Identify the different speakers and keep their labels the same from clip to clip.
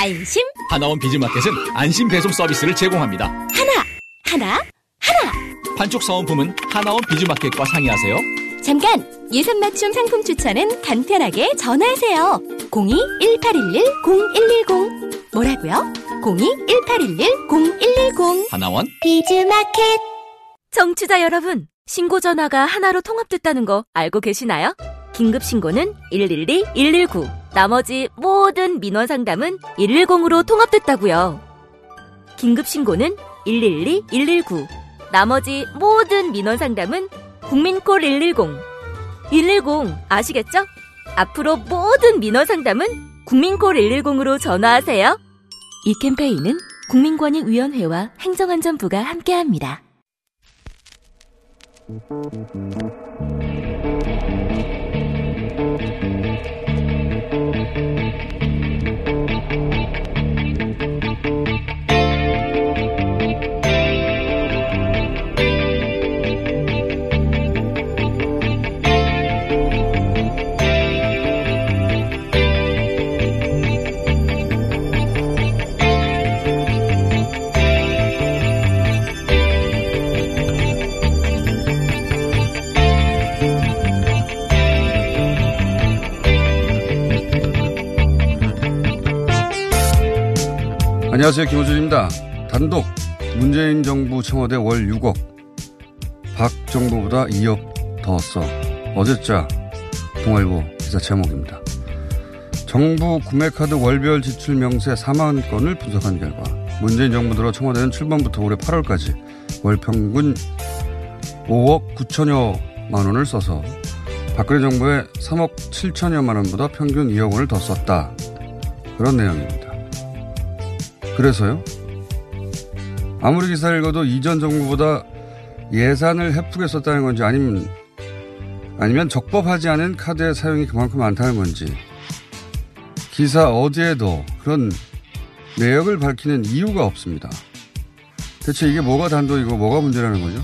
Speaker 1: 안심.
Speaker 2: 하나원 비즈마켓은 안심 배송 서비스를 제공합니다.
Speaker 1: 하나, 하나, 하나.
Speaker 2: 판촉 사은품은 하나원 비즈마켓과 상의하세요.
Speaker 1: 잠깐! 예산 맞춤 상품 추천은 간편하게 전화하세요. 02-1811-0110. 뭐라고요? 02-1811-0110.
Speaker 2: 하나원
Speaker 1: 비즈마켓.
Speaker 3: 청취자 여러분 신고 전화가 하나로 통합됐다는 거 알고 계시나요? 긴급 신고는 112, 119 나머지 모든 민원 상담은 110으로 통합됐다고요. 긴급 신고는 112, 119 나머지 모든 민원 상담은 국민콜 110 110 아시겠죠? 앞으로 모든 민원 상담은 국민콜 110으로 전화하세요. 이 캠페인은 국민권익위원회와 행정안전부가 함께합니다.
Speaker 4: 안녕하세요. 김호준입니다. 단독 문재인 정부 청와대 월 6억 박 정부보다 2억 더 써. 어제자 동아일보 기사 제목입니다. 정부 구매카드 월별 지출 명세 4만 건을 분석한 결과 문재인 정부 들어 청와대는 7번부터 올해 8월까지 월 평균 5억 9천여만 원을 써서 박근혜 정부의 3억 7천여만 원보다 평균 2억 원을 더 썼다. 그런 내용입니다. 그래서요? 아무리 기사를 읽어도 이전 정부보다 예산을 헤프게 썼다는 건지 아니면 아니면 적법하지 않은 카드의 사용이 그만큼 많다는 건지 기사 어디에도 그런 내역을 밝히는 이유가 없습니다. 대체 이게 뭐가 단독이고 뭐가 문제라는 거죠?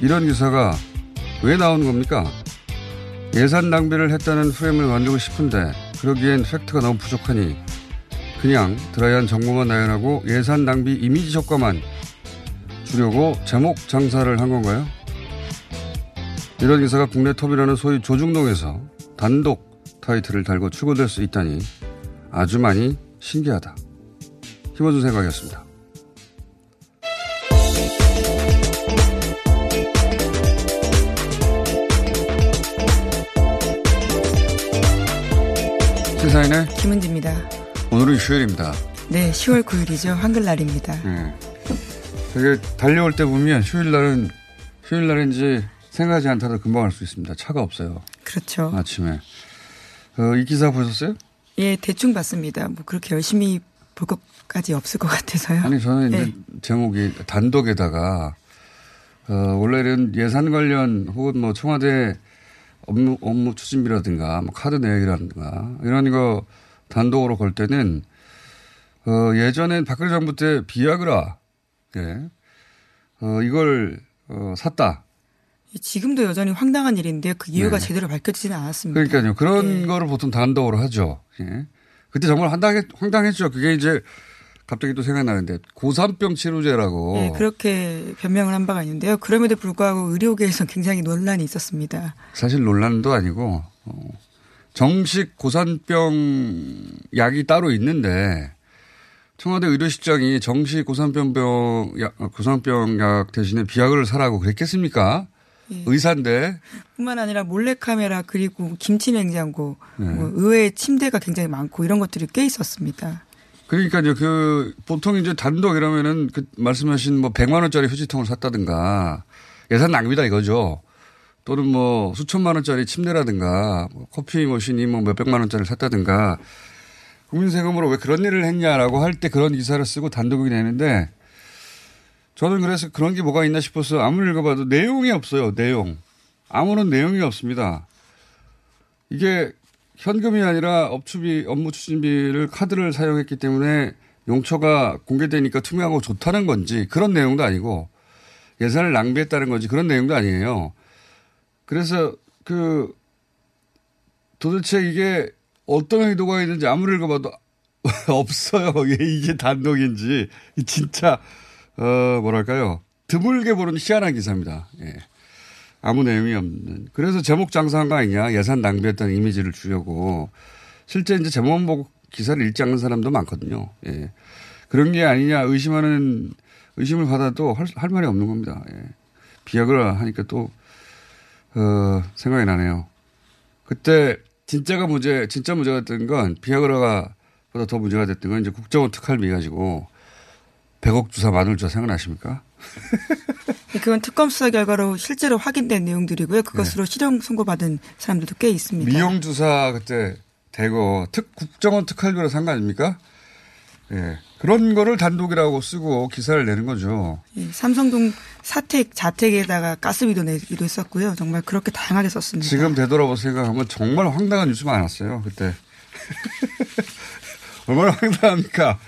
Speaker 4: 이런 기사가 왜 나오는 겁니까? 예산 낭비를 했다는 프레임을 만들고 싶은데 그러기엔 팩트가 너무 부족하니 그냥 드라이한 정보만 나열하고 예산 낭비 이미지 효과만 주려고 제목 장사를 한 건가요? 이런 기사가 국내 톱이라는 소위 조중동에서 단독 타이틀을 달고 출고될 수 있다니 아주 많이 신기하다. 김원준 생각이었습니다. 시사인의
Speaker 5: 김은지입니다.
Speaker 4: 오늘은 휴일입니다.
Speaker 5: 네, 10월 9일이죠. 한글날입니다.
Speaker 4: 네. 되게 달려올 때 보면 휴일날은 휴일날인지 생각하지 않다도 금방 알 수 있습니다. 차가 없어요.
Speaker 5: 그렇죠.
Speaker 4: 아침에. 어, 이 기사 보셨어요?
Speaker 5: 예, 대충 봤습니다. 뭐 그렇게 열심히 볼 것까지 없을 것 같아서요.
Speaker 4: 아니 저는
Speaker 5: 네.
Speaker 4: 이제 제목이 단독에다가 어, 원래는 예산 관련 혹은 뭐 청와대 업무, 업무 추진비라든가 뭐 카드 내역이라든가 이런 거 단독으로 걸 때는 어, 예전엔 박근혜 정부 때 비아그라 예. 어, 이걸 어, 샀다.
Speaker 5: 지금도 여전히 황당한 일인데 그 이유가
Speaker 4: 네.
Speaker 5: 제대로 밝혀지지는 않았습니다.
Speaker 4: 그러니까요. 그런
Speaker 5: 예.
Speaker 4: 거를 보통 단독으로 하죠. 예. 그때 정말 황당했, 황당했죠. 그게 이제 갑자기 또 생각나는데 고산병 치료제라고.
Speaker 5: 네, 그렇게 변명을 한 바가 있는데요. 그럼에도 불구하고 의료계에서 굉장히 논란이 있었습니다.
Speaker 4: 사실 논란도 아니고 어, 정식 고산병 약이 따로 있는데 청와대 의료실장이 정식 고산병병 약, 고산병 약 대신에 비약을 사라고 그랬겠습니까?
Speaker 5: 예.
Speaker 4: 의사인데
Speaker 5: 뿐만 아니라 몰래카메라 그리고 김치 냉장고,
Speaker 4: 네.
Speaker 5: 뭐 의외의 침대가 굉장히 많고 이런 것들이 꽤 있었습니다.
Speaker 4: 그러니까요, 그, 보통 이제 단독 이러면은 그 말씀하신 뭐 100만 원짜리 휴지통을 샀다든가 예산 낭비다 이거죠. 또는 뭐 수천만 원짜리 침대라든가 뭐 커피 머신이 뭐 몇백만 원짜리를 샀다든가 국민 세금으로 왜 그런 일을 했냐라고 할 때 그런 기사를 쓰고 단독이 되는데 저는 그래서 그런 게 뭐가 있나 싶어서 아무리 읽어봐도 내용이 없어요. 내용. 아무런 내용이 없습니다. 이게 현금이 아니라 업추비, 업무 추진비를 카드를 사용했기 때문에 용처가 공개되니까 투명하고 좋다는 건지 그런 내용도 아니고 예산을 낭비했다는 건지 그런 내용도 아니에요. 그래서 그 도대체 이게 어떤 의도가 있는지 아무리 읽어봐도 없어요. 왜 이게 단독인지. 진짜, 어, 뭐랄까요. 드물게 보는 희한한 기사입니다. 예. 아무 내용이 없는. 그래서 제목 장사한 거 아니냐. 예산 낭비했다는 이미지를 주려고. 실제 이제 제목만 보고 기사를 읽지 않는 사람도 많거든요. 예. 그런 게 아니냐 의심하는, 의심을 받아도 할, 할 말이 없는 겁니다. 예. 비약을 하니까 또, 어, 생각이 나네요. 그때 진짜가 문제, 진짜 문제가 됐던 건 비아그라가 보다 더 문제가 됐던 건 이제 국정원 특활비 가지고 100억 주사 마늘 주사 생각나십니까?
Speaker 5: 그건 특검 수사 결과로 실제로 확인된 내용들이고요. 그것으로 실형 선고받은 사람들도 꽤 있습니다.
Speaker 4: 미용 주사 그때 대거 특 국정원 특활비로 산 거 아닙니까? 예. 그런 거를 단독이라고 쓰고 기사를 내는 거죠.
Speaker 5: 예, 삼성동 사택 자택에다가 가스비도 내기도 했었고요. 정말 그렇게 다양하게 썼습니다.
Speaker 4: 지금 되돌아보 생각하면 정말 황당한 뉴스 많았어요. 그때. 얼마나 황당합니까?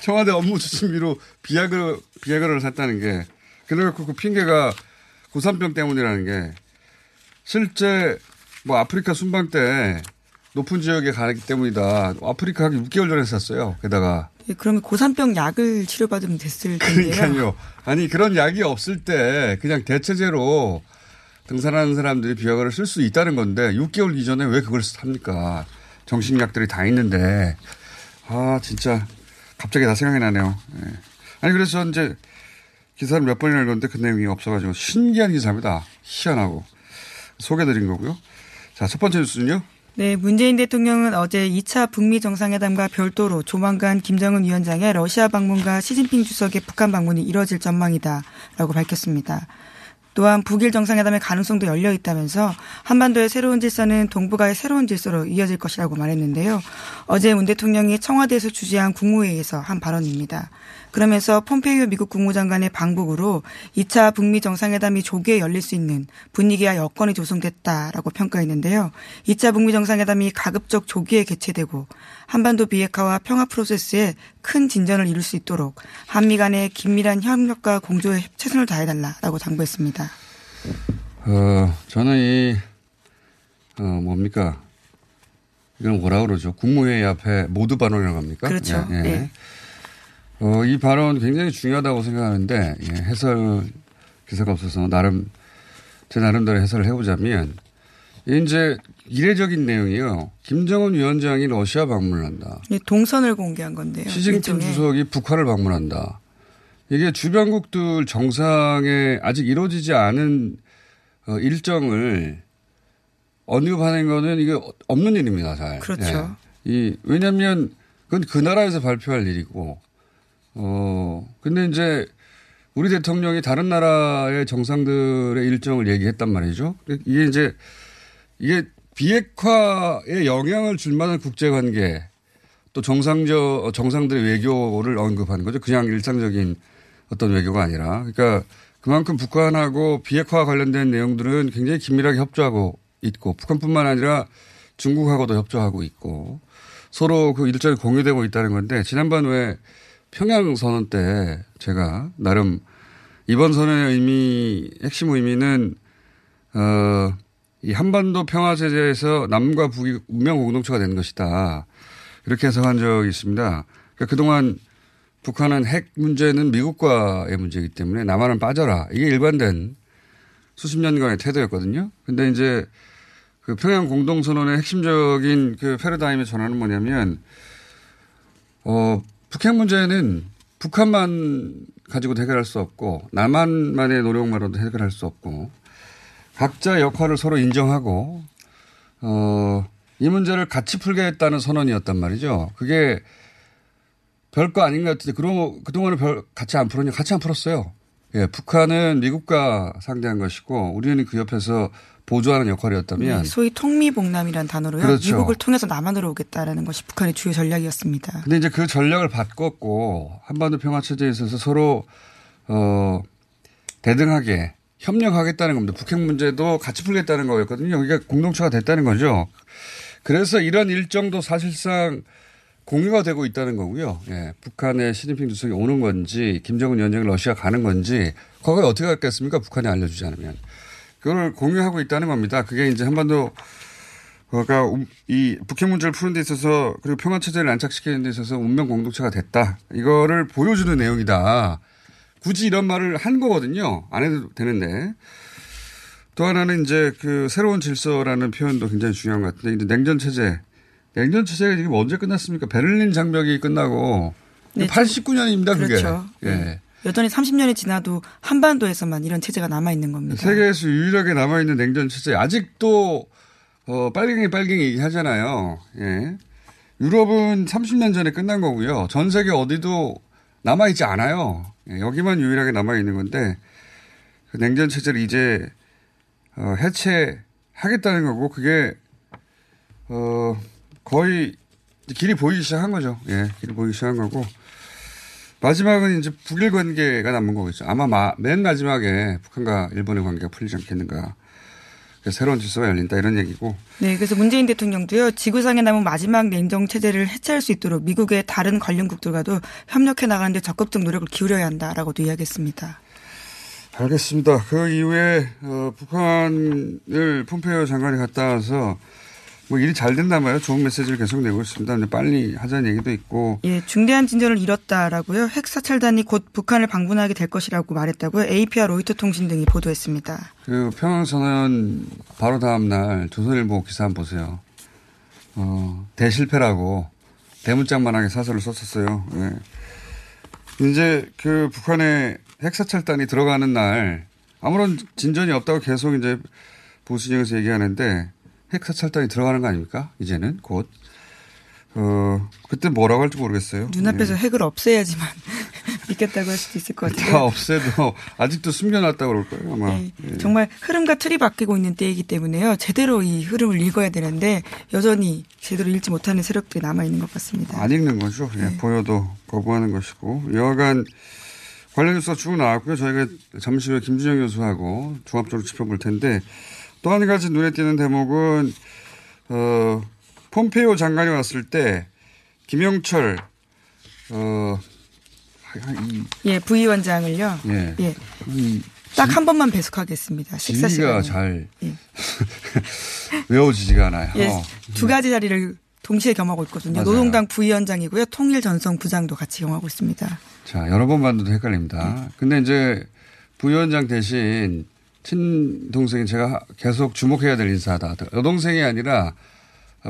Speaker 4: 청와대 업무 추진비로 비아그라, 비아그라를 샀다는 게. 그래갖고 그 핑계가 고산병 때문이라는 게 실제 뭐 아프리카 순방 때 높은 지역에 가기 때문이다. 아프리카 하기 6개월 전에 샀어요. 게다가.
Speaker 5: 예, 그러면 고산병 약을 치료받으면 됐을 텐데요.
Speaker 4: 그러니까요. 아니 그런 약이 없을 때 그냥 대체제로 등산하는 사람들이 비아그라를 쓸수 있다는 건데 6개월 이전에 왜 그걸 삽니까? 정신약들이 다 있는데 아 진짜 갑자기 다 생각이 나네요. 예. 아니 그래서 이제 기사를 몇 번이나 읽었는데 그 내용이 없어가지고 신기한 기사입니다. 희한하고 소개드린 거고요. 자 첫 번째 뉴스는요.
Speaker 5: 네, 문재인 대통령은 어제 2차 북미 정상회담과 별도로 조만간 김정은 위원장의 러시아 방문과 시진핑 주석의 북한 방문이 이뤄질 전망이다라고 밝혔습니다. 또한 북일 정상회담의 가능성도 열려 있다면서 한반도의 새로운 질서는 동북아의 새로운 질서로 이어질 것이라고 말했는데요. 어제 문 대통령이 청와대에서 주재한 국무회의에서 한 발언입니다. 그러면서 폼페이오 미국 국무장관의 방북으로 2차 북미 정상회담이 조기에 열릴 수 있는 분위기와 여건이 조성됐다라고 평가했는데요. 2차 북미 정상회담이 가급적 조기에 개최되고 한반도 비핵화와 평화 프로세스에 큰 진전을 이룰 수 있도록 한미 간의 긴밀한 협력과 공조에 최선을 다해달라라고 당부했습니다.
Speaker 4: 어, 저는 이, 어, 뭡니까. 이건 뭐라 그러죠? 국무회의 앞에 모두 발언이라고 합니까?
Speaker 5: 그렇죠.
Speaker 4: 예, 예.
Speaker 5: 네.
Speaker 4: 어, 이 발언 굉장히 중요하다고 생각하는데, 예, 해설 기사가 없어서 나름, 제 나름대로 해설을 해보자면, 이제 이례적인 내용이요. 김정은 위원장이 러시아 방문을 한다.
Speaker 5: 이 동선을 공개한 건데요.
Speaker 4: 시진핑. 주석이 북한을 방문한다. 이게 주변국들 정상에 아직 이루어지지 않은 어, 일정을 언급하는 거는 이게 없는 일입니다, 잘.
Speaker 5: 그렇죠.
Speaker 4: 예. 이, 왜냐면 그건 그 나라에서 발표할 일이고, 어, 근데 이제 우리 대통령이 다른 나라의 정상들의 일정을 얘기했단 말이죠. 이게 이제 이게 비핵화에 영향을 줄 만한 국제 관계 또 정상적 정상들의 외교를 언급하는 거죠. 그냥 일상적인 어떤 외교가 아니라 그러니까 그만큼 북한하고 비핵화 관련된 내용들은 굉장히 긴밀하게 협조하고 있고 북한뿐만 아니라 중국하고도 협조하고 있고 서로 그 일정이 공유되고 있다는 건데 지난번 왜 평양 선언 때 제가 나름 이번 선언의 의미 핵심 의미는 어, 이 한반도 평화 체제에서 남과 북이 운명 공동체가 되는 것이다. 이렇게 해석한 적이 있습니다. 그러니까 그동안 북한은 핵 문제는 미국과의 문제이기 때문에 남한은 빠져라. 이게 일관된 수십 년간의 태도였거든요. 근데 이제 그 평양 공동선언의 핵심적인 그 패러다임의 전환은 뭐냐면, 어, 북핵 문제는 북한만 가지고 해결할 수 없고, 남한만의 노력만으로도 해결할 수 없고, 각자 역할을 서로 인정하고 어, 이 문제를 같이 풀겠다는 선언이었단 말이죠. 그게 별거 아닌 것 같은데 그런 그동안은 별 같이 안 풀었냐? 같이 안 풀었어요. 예, 북한은 미국과 상대한 것이고 우리는 그 옆에서 보조하는 역할이었다면
Speaker 5: 네, 소위 통미봉남이라는 단어로요.
Speaker 4: 그렇죠.
Speaker 5: 미국을 통해서 남한으로 오겠다라는 것이 북한의 주요 전략이었습니다.
Speaker 4: 근데 이제 그 전략을 바꿨고 한반도 평화 체제에 있어서 서로 어 대등하게 협력하겠다는 겁니다. 북핵 문제도 같이 풀겠다는 거였거든요. 그러니까 공동체가 됐다는 거죠. 그래서 이런 일정도 사실상 공유가 되고 있다는 거고요. 예. 북한의 시진핑 주석이 오는 건지, 김정은 위원장이 러시아 가는 건지, 거기에 어떻게 갔겠습니까? 북한이 알려주지 않으면. 그걸 공유하고 있다는 겁니다. 그게 이제 한반도, 가이 북핵 문제를 푸는 데 있어서, 그리고 평화 체제를 안착시키는 데 있어서 운명 공동체가 됐다. 이거를 보여주는 내용이다. 굳이 이런 말을 한 거거든요. 안 해도 되는데. 또 하나는 이제 그 새로운 질서라는 표현도 굉장히 중요한 것 같은데, 이제 냉전 체제. 냉전 체제가 지금 언제 끝났습니까? 베를린 장벽이 끝나고
Speaker 5: 네,
Speaker 4: 89년입니다. 그게.
Speaker 5: 그렇죠.
Speaker 4: 예.
Speaker 5: 네. 여전히 30년이 지나도 한반도에서만 이런 체제가 남아 있는 겁니다.
Speaker 4: 세계에서 유일하게 남아 있는 냉전 체제 아직도 어 빨갱이 빨갱이 얘기하잖아요. 예. 유럽은 30년 전에 끝난 거고요. 전 세계 어디도 남아 있지 않아요. 예, 여기만 유일하게 남아 있는 건데 그 냉전 체제를 이제 어 해체하겠다는 거고 그게 어 거의 길이 보이기 시작한 거죠. 예, 길이 보이기 시작한 거고. 마지막은 이제 북일 관계가 남은 거겠죠. 아마 마, 맨 마지막에 북한과 일본의 관계가 풀리지 않겠는가. 새로운 질서가 열린다 이런 얘기고.
Speaker 5: 네, 그래서 문재인 대통령도요 지구상에 남은 마지막 냉정 체제를 해체할 수 있도록 미국의 다른 관련국들과도 협력해 나가는데 적극적 노력을 기울여야 한다라고도 이야기했습니다.
Speaker 4: 알겠습니다. 그 이후에 어, 북한을 폼페이오 장관이 갔다 와서 뭐 일이 잘 된다 말이에요. 좋은 메시지를 계속 내고 있습니다. 근데 빨리 하자는 얘기도 있고.
Speaker 5: 예, 중대한 진전을 이뤘다라고요. 핵 사찰단이 곧 북한을 방문하게 될 것이라고 말했다고요. AP와 로이터 통신 등이 보도했습니다.
Speaker 4: 그 평양선언 바로 다음 날 조선일보 기사 한번 보세요. 어, 대실패라고 대문짝만하게 사설을 썼었어요. 예. 이제 그 북한의 핵 사찰단이 들어가는 날 아무런 진전이 없다고 계속 이제 보수진영에서 얘기하는데 핵 사찰단이 들어가는 거 아닙니까? 이제는 곧. 어, 그때 뭐라고 할지 모르겠어요.
Speaker 5: 눈앞에서 네. 핵을 없애야지만 믿겠다고 할 수도 있을 것 같아요.
Speaker 4: 다 없애도 아직도 숨겨놨다고 그럴 거예요, 아마. 네.
Speaker 5: 네. 정말 흐름과 틀이 바뀌고 있는 때이기 때문에요. 제대로 이 흐름을 읽어야 되는데 여전히 제대로 읽지 못하는 세력들이 남아있는 것 같습니다.
Speaker 4: 안 읽는 거죠. 예, 보여도 거부하는 것이고. 여하간 관련 뉴스가 쭉 나왔고요. 저희가 잠시 후에 김준영 교수하고 종합적으로 짚어볼 텐데 또 한 가지 눈에 띄는 대목은 어, 폼페이오 장관이 왔을 때 김영철 어,
Speaker 5: 이, 예 부위 원장을요. 예. 예. 딱 한 번만 배속하겠습니다. 식사 시간.
Speaker 4: 잘 예. 외워지지가 않아요. 예.
Speaker 5: 두 가지 자리를 동시에 겸하고 있거든요. 맞아요. 노동당 부위원장이고요. 통일전선 부장도 같이 겸하고 있습니다.
Speaker 4: 자, 여러 번 봤는데도 헷갈립니다. 네. 근데 이제 부위원장 대신 친동생이 제가 계속 주목해야 될 인사다. 여동생이 아니라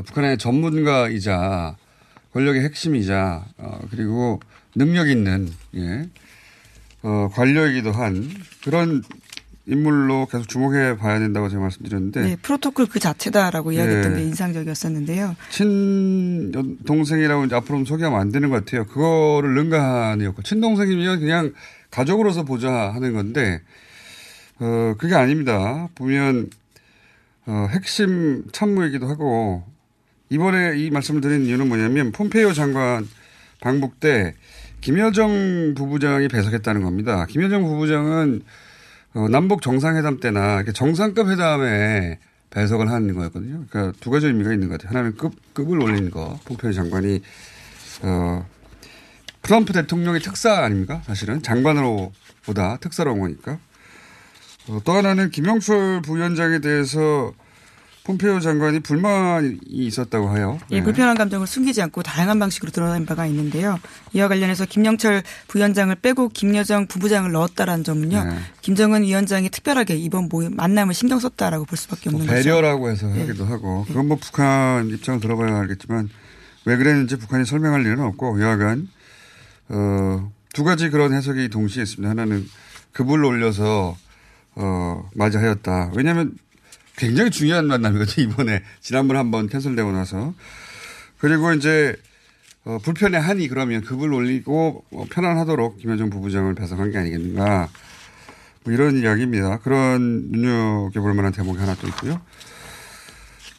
Speaker 4: 북한의 전문가이자 권력의 핵심이자 어, 그리고 능력 있는 예, 어, 관료이기도 한 그런 인물로 계속 주목해 봐야 된다고 제가 말씀드렸는데.
Speaker 5: 네, 프로토콜 그 자체다라고 이야기했던 네. 게 인상적이었었는데요.
Speaker 4: 친 동생이라고 이제 앞으로 소개하면 안 되는 것 같아요. 그거를 능가한이었고 친동생이면 그냥 가족으로서 보자 하는 건데 어, 그게 아닙니다. 보면, 어, 핵심 참모이기도 하고, 이번에 이 말씀을 드린 이유는 뭐냐면, 폼페이오 장관 방북 때 김여정 부부장이 배석했다는 겁니다. 김여정 부부장은 어, 남북 정상회담 때나 정상급 회담에 배석을 하는 거였거든요. 그러니까 두 가지 의미가 있는 것 같아요. 하나는 급, 급을 올리는 거. 폼페이오 장관이, 어, 트럼프 대통령의 특사 아닙니까? 사실은 장관으로 보다 특사로 온 거니까. 어, 또 하나는 김영철 부위원장에 대해서 폼페이오 장관이 불만이 있었다고 해요.
Speaker 5: 예, 네. 불편한 감정을 숨기지 않고 다양한 방식으로 드러난 바가 있는데요. 이와 관련해서 김영철 부위원장을 빼고 김여정 부부장을 넣었다라는 점은요. 네. 김정은 위원장이 특별하게 이번 모임 만남을 신경 썼다라고 볼 수밖에 없는
Speaker 4: 뭐 배려라고 거죠. 해서 네. 하기도 하고 그건 뭐 북한 입장을 들어봐야 알겠지만 왜 그랬는지 북한이 설명할 일은 없고 여하간 어, 두 가지 그런 해석이 동시에 있습니다. 하나는 급을 올려서 어, 맞이하였다. 왜냐하면 굉장히 중요한 만남이거든요. 이번에 지난번 한번 캔슬되고 나서 그리고 이제 어, 불편해 하니 그러면 급을 올리고 어, 편안하도록 김현정 부부장을 배석한 게 아니겠는가. 뭐 이런 이야기입니다. 그런 눈여겨볼 만한 대목이 하나 또 있고요.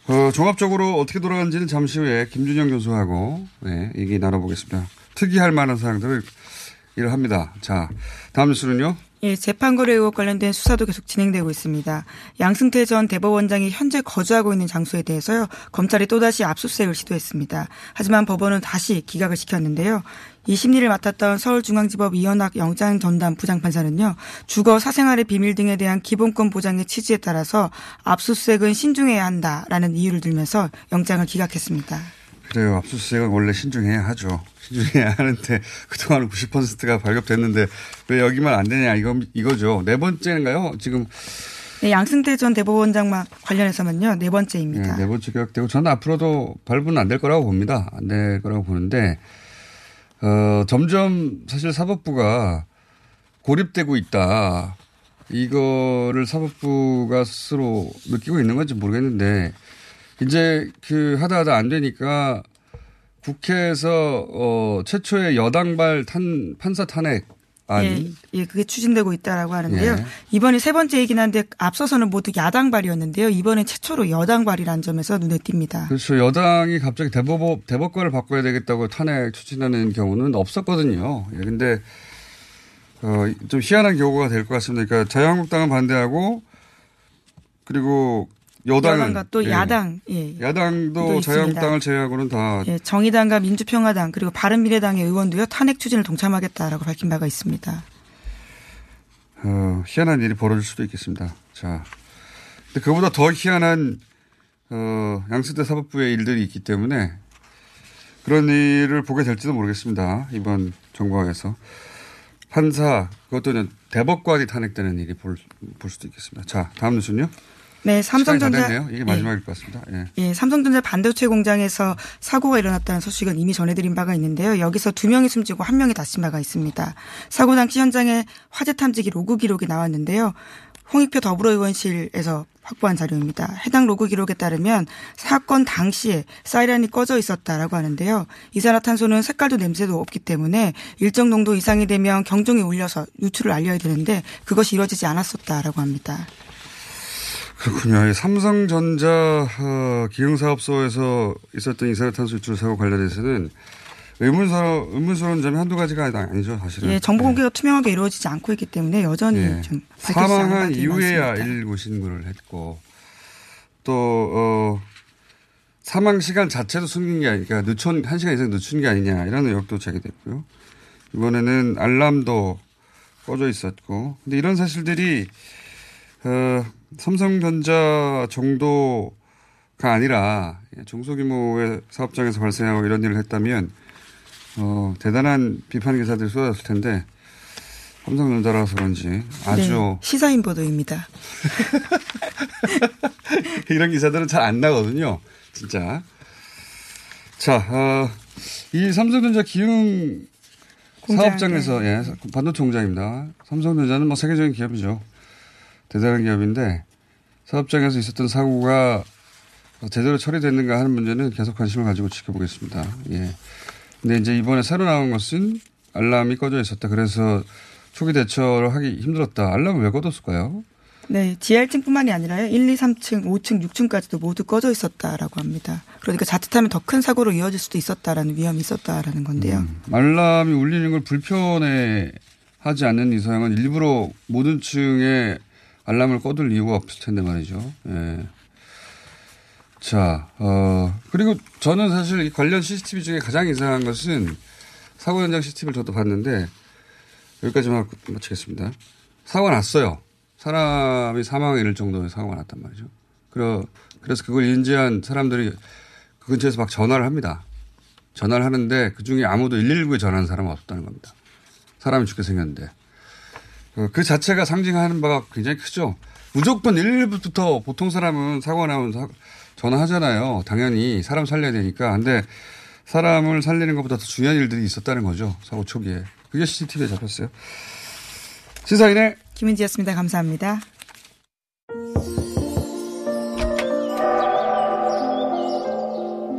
Speaker 4: 어, 종합적으로 어떻게 돌아가는지는 잠시 후에 김준영 교수하고 네, 얘기 나눠보겠습니다. 특이할 만한 사항들을 일을 합니다. 자, 다음 뉴스는요.
Speaker 5: 예, 재판거래 의혹 관련된 수사도 계속 진행되고 있습니다. 양승태 전 대법원장이 현재 거주하고 있는 장소에 대해서요, 검찰이 또다시 압수수색을 시도했습니다. 하지만 법원은 다시 기각을 시켰는데요. 이 심리를 맡았던 서울중앙지법 이현학 영장 전담 부장판사는요, 주거 사생활의 비밀 등에 대한 기본권 보장의 취지에 따라서 압수수색은 신중해야 한다라는 이유를 들면서 영장을 기각했습니다.
Speaker 4: 그래요. 압수수색은 원래 신중해야 하죠. 신중해야 하는데 그동안 90%가 발급됐는데 왜 여기만 안 되냐 이거 이거죠. 네 번째인가요? 지금
Speaker 5: 네, 양승태 전 대법원장과 관련해서는요 네 번째입니다.
Speaker 4: 네, 네 번째 기각되고 저는 앞으로도 발부는 안 될 거라고 봅니다. 안 될 거라고 보는데 어, 점점 사실 사법부가 고립되고 있다. 이거를 사법부가 스스로 느끼고 있는 건지 모르겠는데 이제 그 하다 하다 안 되니까 국회에서 어 최초의 여당발 탄 판사 탄핵 안
Speaker 5: 예, 예, 그게 추진되고 있다라고 하는데요. 예. 이번이 세 번째이긴 한데 앞서서는 모두 야당발이었는데요. 이번엔 최초로 여당발이라는 점에서 눈에 띕니다.
Speaker 4: 그렇죠. 여당이 갑자기 대법 대법관을 바꿔야 되겠다고 탄핵 추진하는 경우는 없었거든요. 예, 근데 어, 좀 희한한 경우가 될 것 같습니다. 그러니까 자유한국당은 반대하고 그리고 여당은
Speaker 5: 또 예. 야당, 예.
Speaker 4: 야당도 자유한국당을 제외하고는 다
Speaker 5: 예. 정의당과 민주평화당 그리고 바른미래당의 의원도요 탄핵 추진을 동참하겠다라고 밝힌 바가 있습니다.
Speaker 4: 어, 희한한 일이 벌어질 수도 있겠습니다. 자, 근데 그보다 더 희한한 어, 양승태 사법부의 일들이 있기 때문에 그런 일을 보게 될지도 모르겠습니다. 이번 정부에서 판사 그것도 대법관이 탄핵되는 일이 볼, 볼 수도 있겠습니다. 자, 다음 뉴스는요.
Speaker 5: 네, 삼성전자
Speaker 4: 이게 마지막일 네. 것 같습니다. 예.
Speaker 5: 예, 삼성전자 반도체 공장에서 사고가 일어났다는 소식은 이미 전해드린 바가 있는데요. 여기서 두 명이 숨지고 한 명이 다친 바가 있습니다. 사고 당시 현장에 화재 탐지기 로그 기록이 나왔는데요. 홍익표 더불어의원실에서 확보한 자료입니다. 해당 로그 기록에 따르면 사건 당시에 사이렌이 꺼져 있었다라고 하는데요. 이산화탄소는 색깔도 냄새도 없기 때문에 일정 농도 이상이 되면 경종이 울려서 유출을 알려야 되는데 그것이 이루어지지 않았었다라고 합니다.
Speaker 4: 그렇군요. 삼성전자 어, 기흥사업소에서 있었던 이산화탄소 유출 사고 관련해서는 의문스러, 의문스러운 점이 한두 가지가 아니죠, 사실은.
Speaker 5: 예, 정보 공개가 네. 투명하게 이루어지지 않고 있기 때문에 여전히 예. 좀
Speaker 4: 사망한 이후에야 일부 신고를 했고 또 어, 사망 시간 자체도 숨긴 게 아니니까 늦춘 한 시간 이상 늦춘 게 아니냐 이런 의혹도 제기됐고요. 이번에는 알람도 꺼져 있었고 근데 이런 사실들이 어, 삼성전자 정도가 아니라 중소규모의 사업장에서 발생하고 이런 일을 했다면 어, 대단한 비판 기사들이 쏟아졌을 텐데 삼성전자라서 그런지 아주 네,
Speaker 5: 시사인 보도입니다.
Speaker 4: 이런 기사들은 잘 안 나거든요. 진짜. 자, 어, 이 삼성전자 기흥 공장, 사업장에서 네. 예, 반도체 공장입니다. 삼성전자는 뭐 세계적인 기업이죠. 대단한 기업인데 사업장에서 있었던 사고가 제대로 처리됐는가 하는 문제는 계속 관심을 가지고 지켜보겠습니다. 예. 근데 이제 이번에 새로 나온 것은 알람이 꺼져 있었다. 그래서 초기 대처를 하기 힘들었다. 알람을 왜 꺼뒀을까요?
Speaker 5: 네, 지하층뿐만이 아니라요. 1, 2, 3층, 5층, 6층까지도 모두 꺼져 있었다라고 합니다. 그러니까 자칫하면 더 큰 사고로 이어질 수도 있었다라는 위험이 있었다라는 건데요. 음,
Speaker 4: 알람이 울리는 걸 불편해 하지 않는 이상은 일부러 모든 층에 알람을 꺼둘 이유가 없을 텐데 말이죠. 예. 자, 어, 그리고 저는 사실 관련 CCTV 중에 가장 이상한 것은 사고 현장 CCTV를 저도 봤는데 여기까지만 마치겠습니다. 사고가 났어요. 사람이 사망에 이를 정도의 사고가 났단 말이죠. 그러, 그래서 그걸 인지한 사람들이 그 근처에서 막 전화를 합니다. 전화를 하는데 그 중에 아무도 119에 전화하는 사람은 없었다는 겁니다. 사람이 죽게 생겼는데. 어, 그 자체가 상징하는 바가 굉장히 크죠. 무조건 1부터 보통 사람은 사고 나면 전화하잖아요. 당연히 사람 살려야 되니까. 근데 사람을 살리는 것보다 더 중요한 일들이 있었다는 거죠. 사고 초기에. 그게 CCTV에 잡혔어요. 시사인의
Speaker 5: 김은지였습니다. 감사합니다.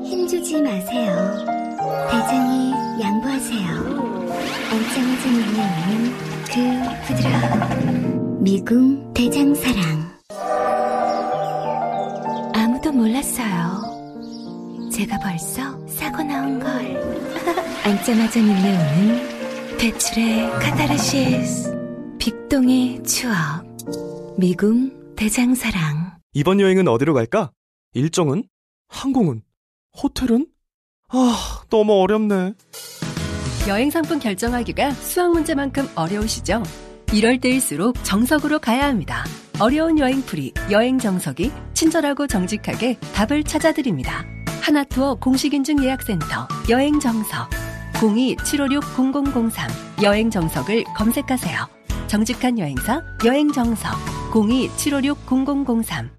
Speaker 6: 힘주지 마세요. 대장이 양보하세요. 엉짱해진 눈에 있는 그 부드러운 미궁 대장사랑.
Speaker 7: 아무도 몰랐어요. 제가 벌써 사고 나온 걸. 앉자마자 밀려오는 배출의 카타르시스. 빅동의 추억. 미궁 대장사랑.
Speaker 8: 이번 여행은 어디로 갈까? 일정은? 항공은? 호텔은? 아, 너무 어렵네.
Speaker 9: 여행 상품 결정하기가 수학 문제만큼 어려우시죠? 이럴 때일수록 정석으로 가야 합니다. 어려운 여행풀이, 여행 정석이 친절하고 정직하게 답을 찾아드립니다. 하나투어 공식인증 예약센터, 여행 정석. 02-756-0003, 여행 정석을 검색하세요. 정직한 여행사, 여행 정석. 02-756-0003.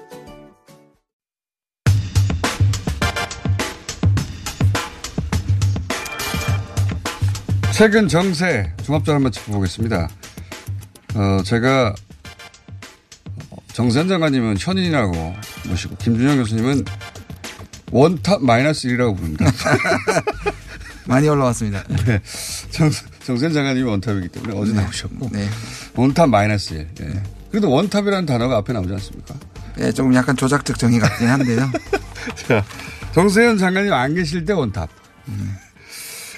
Speaker 4: 최근 정세 종합적으로 한번 짚어보겠습니다. 어, 제가 정세현 장관님은 현인이라고 모시고 김준형 교수님은 one top 마이너스 1이라고 부릅니다.
Speaker 10: 많이 올라왔습니다.
Speaker 4: 네. 정, 정세현 장관님이 원탑이기 때문에 어제
Speaker 10: 네.
Speaker 4: 나오셨고
Speaker 10: 네.
Speaker 4: 원탑 마이너스 1. 예. 그래도 원탑이라는 단어가 앞에 나오지 않습니까?
Speaker 10: 네, 조금 약간 조작적 정의 같긴 한데요.
Speaker 4: 자, 정세현 장관님 안 계실 때 원탑.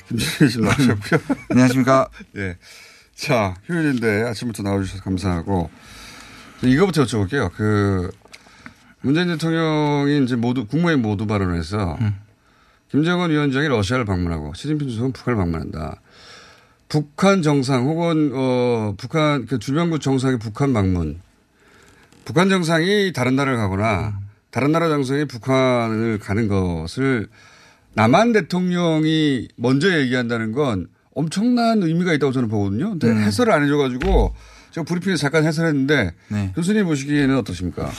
Speaker 4: 김준일 씨 나오셨고요.
Speaker 10: 안녕하십니까.
Speaker 4: 예. 자, 휴일인데 아침부터 나와주셔서 감사하고, 이거부터 여쭤볼게요. 그, 문재인 대통령이 이제 모두, 국무회의 모두 발언에서, 음. 김정은 위원장이 러시아를 방문하고, 시진핑 주석은 북한을 방문한다. 북한 정상 혹은, 어, 북한, 그 주변국 정상의 북한 방문. 북한 정상이 다른 나라를 가거나, 음. 다른 나라 정상이 북한을 가는 것을 남한 대통령이 먼저 얘기한다는 건 엄청난 의미가 있다고 저는 보거든요. 근데 음. 해설을 안 해줘가지고 제가 브리핑에서 잠깐 해설했는데 네. 교수님 보시기에는 어떠십니까?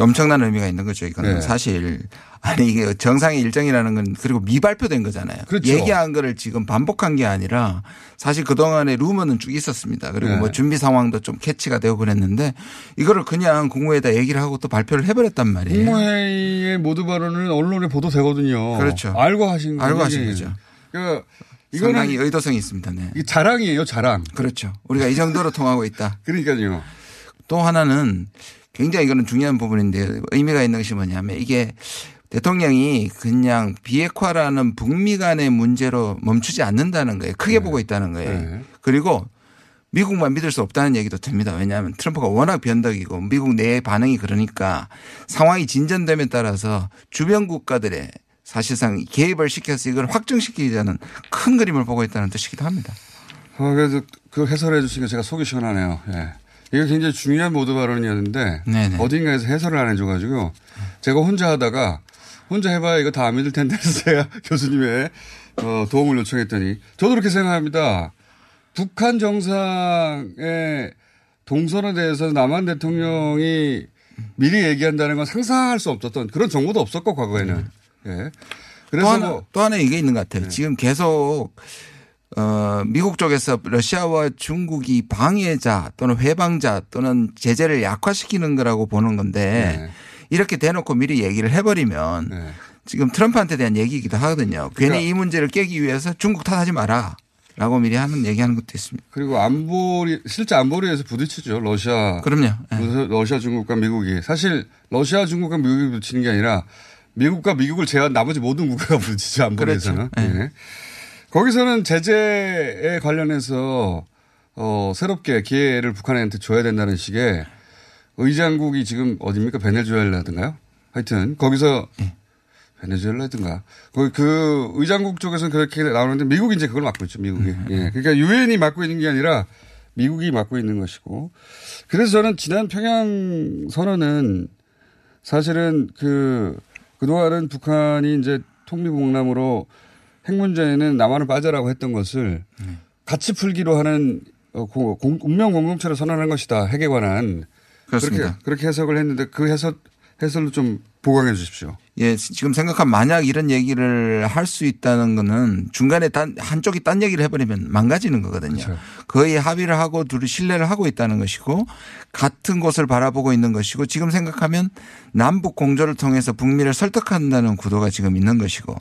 Speaker 10: 엄청난 의미가 있는 거죠. 이거는 네. 사실 아니 이게 정상의 일정이라는 건 그리고 미발표된 거잖아요. 그렇죠. 얘기한 거를 지금 반복한 게 아니라 사실 그동안에 루머는 쭉 있었습니다. 그리고 네. 뭐 준비 상황도 좀 캐치가 되고 그랬는데 이거를 그냥 국무회에다 얘기를 하고 또 발표를 해버렸단 말이에요.
Speaker 4: 국무회의 모두 발언은 언론에 보도되거든요.
Speaker 10: 그렇죠.
Speaker 4: 알고 하신
Speaker 10: 거죠. 알고 하신 거죠. 그러니까 이거는 상당히 의도성이 있습니다. 네.
Speaker 4: 이 자랑이에요, 자랑.
Speaker 10: 그렇죠. 우리가 이 정도로 통하고 있다.
Speaker 4: 그러니까요.
Speaker 10: 또 하나는 굉장히 이거는 중요한 부분인데 의미가 있는 것이 뭐냐면 이게 대통령이 그냥 비핵화라는 북미 간의 문제로 멈추지 않는다는 거예요. 크게 네. 보고 있다는 거예요. 네. 그리고 미국만 믿을 수 없다는 얘기도 됩니다. 왜냐하면 트럼프가 워낙 변덕이고 미국 내의 반응이 그러니까 상황이 진전됨에 따라서 주변 국가들의 사실상 개입을 시켜서 이걸 확정시키자는 큰 그림을 보고 있다는 뜻이기도 합니다.
Speaker 4: 어, 그래서 그 해설해 게 제가 속이 시원하네요. 예. 이게 굉장히 중요한 모드 발언이었는데 네네. 어딘가에서 해설을 안 해줘가지고 제가 혼자 하다가 혼자 해봐야 이거 다 안 믿을 텐데 제가 교수님의 어, 도움을 요청했더니 저도 그렇게 생각합니다. 북한 정상의 동선에 대해서 남한 대통령이 미리 얘기한다는 건 상상할 수 없었던 그런 정보도 없었고 과거에는. 예.
Speaker 10: 그래서 또 하나, 뭐 또 하나 이게 있는 것 같아요. 네. 지금 계속 어, 미국 쪽에서 러시아와 중국이 방해자 또는 회방자 또는 제재를 약화시키는 거라고 보는 건데 네. 이렇게 대놓고 미리 얘기를 해버리면 네. 지금 트럼프한테 대한 얘기이기도 하거든요. 괜히 그러니까 η 문제를 깨기 위해서 중국 탓하지 마라. 라고 미리 하는 얘기하는 것도 있습니다.
Speaker 4: 그리고 안보리 실제 안보리에서 부딪히죠. 러시아.
Speaker 10: 그럼요.
Speaker 4: 네. 러시아 중국과 미국이 사실 러시아 중국과 미국이 부딪히는 게 아니라 미국과 미국을 제외한 나머지 모든 국가가 부딪히죠. 안보리에서는. 그렇죠. 네. 네. 거기서는 제재에 관련해서 어 새롭게 기회를 북한한테 줘야 된다는 식의 의장국이 지금 어디입니까? 베네수엘라든가요? 하여튼 거기서 네. 베네수엘라든가 거기 그 의장국 쪽에서는 그렇게 나오는데 미국이 이제 그걸 맡고 있죠. 미국이. 음. 예. 그러니까 유엔이 맡고 있는 게 아니라 미국이 맡고 있는 것이고 그래서 저는 지난 평양 선언은 사실은 그 그동안은 북한이 이제 통미봉남으로 핵 문제는 남한을 빠져라고 했던 것을
Speaker 10: 네.
Speaker 4: 같이 풀기로 하는 어, 공, 공- 운명 공동체를 선언한 것이다. 핵에 관한
Speaker 10: 그렇습니다.
Speaker 4: 그렇게 그렇게 해석을 했는데 그 해석 해설로 좀 보강해 주십시오.
Speaker 10: 예, 지금 생각하면 만약 이런 얘기를 할 수 있다는 거는 중간에 딴, 한쪽이 딴 얘기를 해버리면 망가지는 거거든요.
Speaker 4: 그렇죠.
Speaker 10: 거의 합의를 하고 둘이 신뢰를 하고 있다는 것이고 같은 곳을 바라보고 있는 것이고 지금 생각하면 남북 공조를 통해서 북미를 설득한다는 구도가 지금 있는 것이고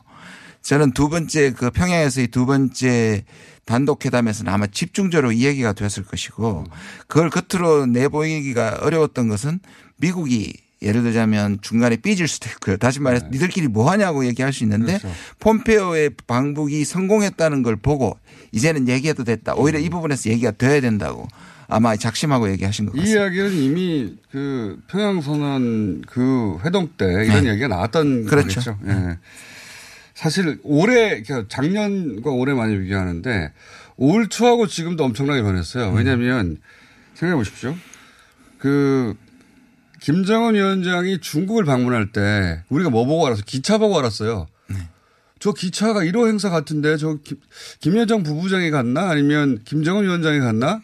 Speaker 10: 저는 두 번째 그 평양에서의 두 번째 단독 회담에서는 아마 집중적으로 이 얘기가 됐을 것이고 그걸 겉으로 내보이기가 어려웠던 것은 미국이 예를 들자면 중간에 삐질 수도 있고요. 다시 말해서 니들끼리 뭐 하냐고 얘기할 수 있는데 폼페오의 방북이 성공했다는 걸 보고 이제는 얘기해도 됐다. 오히려 이 부분에서 얘기가 돼야 된다고 아마 작심하고 얘기하신
Speaker 4: 것이
Speaker 10: 같습니다.
Speaker 4: 이야기는 이미 그 평양 선언 그 회동 때 이런
Speaker 10: 네.
Speaker 4: 얘기가 나왔던
Speaker 10: 그렇죠.
Speaker 4: 거겠죠. 예. 사실 올해 그러니까 작년과 올해 많이 비교하는데 올 초하고 지금도 엄청나게 변했어요. 왜냐하면 생각해 보십시오. 그 김정은 위원장이 중국을 방문할 때 우리가 뭐 보고 알았어? 기차 보고 알았어요. 저 기차가 1호 행사 같은데 저 김, 김여정 부부장이 갔나 아니면 김정은 위원장이 갔나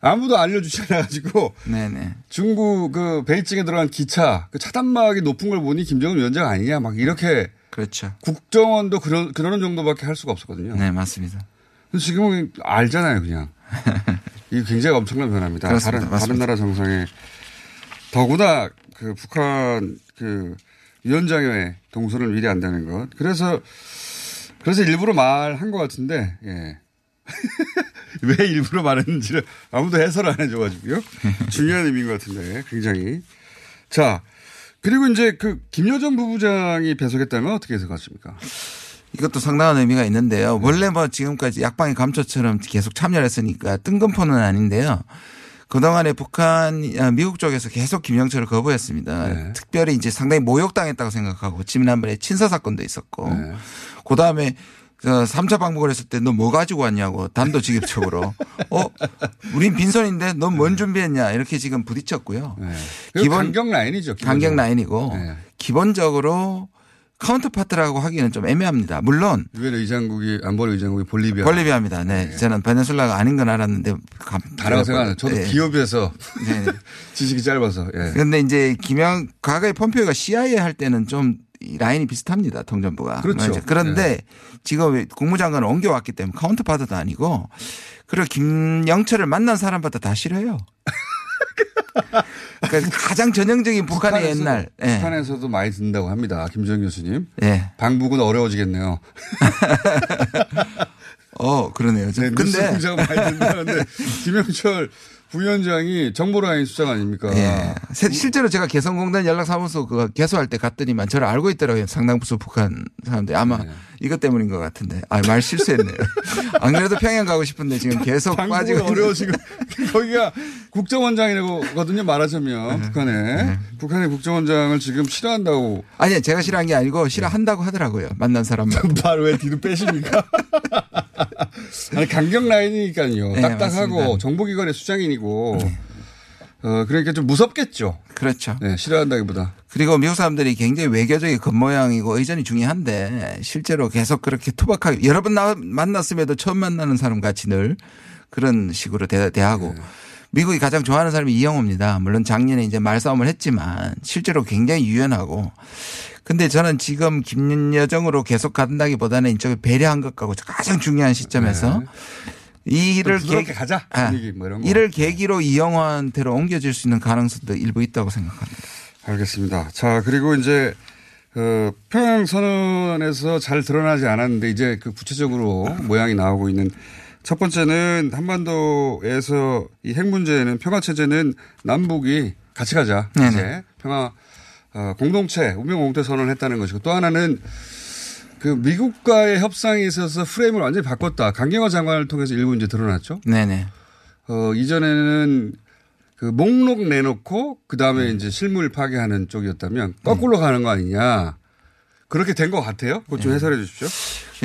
Speaker 4: 아무도 알려주지 않아가지고
Speaker 10: 네네.
Speaker 4: 중국 그 베이징에 들어간 기차 그 차단막이 높은 걸 보니 김정은 위원장 아니냐 막 이렇게
Speaker 10: 그렇죠.
Speaker 4: 국정원도 그런 그러는 정도밖에 할 수가 없었거든요.
Speaker 10: 네, 맞습니다.
Speaker 4: 지금은 알잖아요, 그냥. 이게 굉장히 엄청난 변화입니다.
Speaker 10: 그렇습니다.
Speaker 4: 다른, 다른
Speaker 10: 맞습니다.
Speaker 4: 나라 정상에 더구나 그 북한 그 위원장의 동선을 미리 안다는 것. 그래서 그래서 일부러 말한 것 같은데 예. 왜 일부러 말했는지를 아무도 해설을 안 해줘가지고요. 중요한 의미인 것 같은데 굉장히 자 그리고 이제 그 김여정 부부장이 배석했다면 어떻게 해석하십니까?
Speaker 10: 이것도 상당한 의미가 있는데요. 원래 뭐 지금까지 약방의 감초처럼 계속 참여를 했으니까 뜬금포는 아닌데요. 그동안에 북한, 아, 미국 쪽에서 계속 김영철을 거부했습니다. 특별히 이제 상당히 모욕당했다고 생각하고 지난번에 친서 사건도 있었고 그 다음에 그 3차 방북을 했을 때 너 뭐 가지고 왔냐고 단도직입적으로 어 우린 빈손인데 넌 뭘 준비했냐 이렇게 지금 부딪혔고요.
Speaker 4: 그 강경 라인이죠.
Speaker 10: 강경
Speaker 4: 기본적으로.
Speaker 10: 라인이고
Speaker 4: 네.
Speaker 10: 기본적으로 카운터파트라고 하기는 좀 애매합니다. 물론
Speaker 4: 유엔 의장국이 안보리 의장국이 볼리비아.
Speaker 10: 볼리비아입니다. 네. 저는 베네수엘라가 아닌 건 알았는데 감-
Speaker 4: 다라고 생각하는 저도
Speaker 10: 네.
Speaker 4: 기업에서
Speaker 10: 네.
Speaker 4: 지식이 짧아서. 예.
Speaker 10: 그런데 이제 김영철 과거에 폼페이오가 CIA 할 때는 좀이 라인이 비슷합니다. 통전부가.
Speaker 4: 그렇죠.
Speaker 10: 그런데 지금 국무장관을 옮겨왔기 때문에 카운터파트도 아니고 그리고 김영철을 만난 사람마다 다 싫어요. 그러니까 가장 전형적인 북한의
Speaker 4: 북한에서-
Speaker 10: 옛날. 예.
Speaker 4: 북한에서도 많이 듣는다고 합니다. 김정 교수님.
Speaker 10: 예.
Speaker 4: 방북은 어려워지겠네요.
Speaker 10: 어, 그러네요. 저-
Speaker 4: 네,
Speaker 10: 근데
Speaker 4: 공장 많이 듣는다는데 김영철 부위원장이 정보라인 수장 아닙니까?
Speaker 10: 예. 세- 실제로 제가 개성공단 연락사무소 그 개소할 때 갔더니만 저를 알고 있더라고요. 상당부수 북한 사람들이 아마
Speaker 4: 네.
Speaker 10: 이것 때문인 것 같은데. 아, 말 실수했네요. 안 그래도 평양 가고 싶은데 지금 계속 빠지고.
Speaker 4: 어려워지고 거기가 국정원장이라거든요 말하자면 북한에 북한의 국정원장을 지금 싫어한다고
Speaker 10: 아니, 제가 싫어한 게 아니고 싫어한다고 하더라고요. 만난 사람만.
Speaker 4: 말왜 뒤로 빼십니까? 아니 강경 라인이니까요.
Speaker 10: 네,
Speaker 4: 딱딱하고
Speaker 10: 맞습니다.
Speaker 4: 정보기관의 수장인이고 어 그러니까 좀 무섭겠죠.
Speaker 10: 그렇죠.
Speaker 4: 네, 싫어한다기보다.
Speaker 10: 그리고 미국 사람들이 굉장히 외교적인 겉모양이고 의전이 중요한데 실제로 계속 그렇게 투박하게 여러 번 나- 만났음에도 처음 만나는 사람 같이 늘 그런 식으로 대, 대하고
Speaker 4: 네.
Speaker 10: 미국이 가장 좋아하는 사람이 이영호입니다. 물론 작년에 이제 말싸움을 했지만 실제로 굉장히 유연하고 근데 저는 지금 김여정으로 계속 간다기보다는 이쪽에 배려한 것 같고 가장 중요한 시점에서 이 일을
Speaker 4: 좀 부드럽게
Speaker 10: 계기-
Speaker 4: 가자.
Speaker 10: 아,
Speaker 4: 뭐.
Speaker 10: 이를 계기로 이영호한테로 옮겨질 수 있는 가능성도 일부 있다고 생각합니다.
Speaker 4: 알겠습니다. 자, 그리고 이제 그 평양 선언에서 잘 드러나지 않았는데 이제 그 구체적으로 모양이 나오고 있는 첫 번째는 한반도에서 이 핵 문제는 평화 체제는 남북이 같이 가자.
Speaker 10: 네네.
Speaker 4: 이제 평화 어, 공동체 운명 공동체 선언을 했다는 것이고 또 하나는 그 미국과의 협상에 있어서 프레임을 완전히 바꿨다. 강경화 장관을 통해서 일부 이제 드러났죠.
Speaker 10: 네네.
Speaker 4: 어, 이전에는 그 목록 내놓고 그 다음에 이제 실물 파괴하는 쪽이었다면 거꾸로 가는 거 아니냐. 그렇게 된 것 같아요. 그것 좀 해설해 주십시오.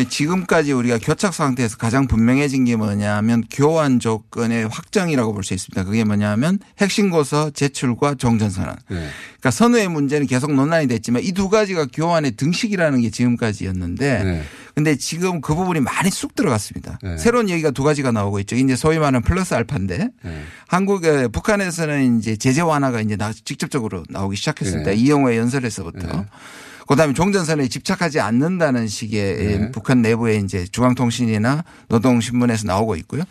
Speaker 10: 지금까지 우리가 교착 상태에서 가장 분명해진 게 뭐냐면 교환 조건의 확정이라고 볼 수 있습니다. 그게 뭐냐면 핵신고서 제출과 종전 선언.
Speaker 4: 네.
Speaker 10: 그러니까 선우의 문제는 계속 논란이 됐지만 이 두 가지가 교환의 등식이라는 게 지금까지였는데
Speaker 4: 네.
Speaker 10: 근데 지금 그 부분이 많이 쑥 들어갔습니다.
Speaker 4: 네.
Speaker 10: 새로운 얘기가 두 가지가 나오고 있죠. 이제 소위 말하는 플러스 알파인데
Speaker 4: 네.
Speaker 10: 한국에 북한에서는 이제 제재 완화가 이제 나- 직접적으로 나오기 시작했습니다.
Speaker 4: 네.
Speaker 10: 이영호의 연설에서부터. 그다음에 종전선언에 집착하지 않는다는 식의
Speaker 4: 네.
Speaker 10: 북한 내부의 이제 중앙통신이나 노동신문에서 나오고 있고요.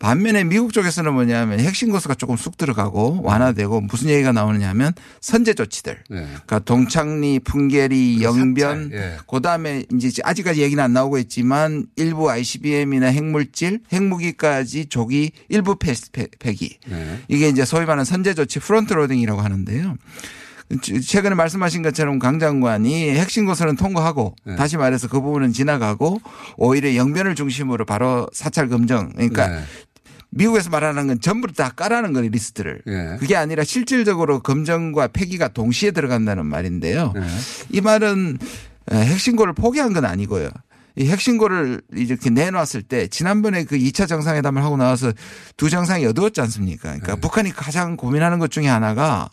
Speaker 10: 반면에 미국 쪽에서는 뭐냐면 핵 신고가 조금 쑥 들어가고 완화되고 무슨 얘기가 나오느냐면 선제 조치들.
Speaker 4: 네.
Speaker 10: 그러니까 동창리, 풍계리, 영변,
Speaker 4: 그 예.
Speaker 10: 그다음에 이제 아직까지 얘기는 안 나오고 있지만 일부 ICBM이나 핵물질, 핵무기까지 조기 일부 폐기.
Speaker 4: 네.
Speaker 10: 이게 이제 소위 말하는 선제 조치 front loading이라고 하는데요. 최근에 말씀하신 것처럼 강 장관이 핵심 고서는 통과하고
Speaker 4: 네.
Speaker 10: 다시 말해서 그 부분은 지나가고 오히려 영변을 중심으로 바로 사찰 검증 그러니까
Speaker 4: 네.
Speaker 10: 미국에서 말하는 건 전부 다 까라는 거예요 리스트를.
Speaker 4: 예.
Speaker 10: 그게 아니라 실질적으로 검증과 폐기가 동시에 들어간다는 말인데요.
Speaker 4: 네.
Speaker 10: 이 말은 핵신고를 포기한 건 아니고요. 이 핵신고를 이렇게 내놨을 때 지난번에 그 2차 정상회담을 하고 나와서 두 정상이 어두웠지 않습니까? 그러니까
Speaker 4: 네.
Speaker 10: 북한이 가장 고민하는 것 중에 하나가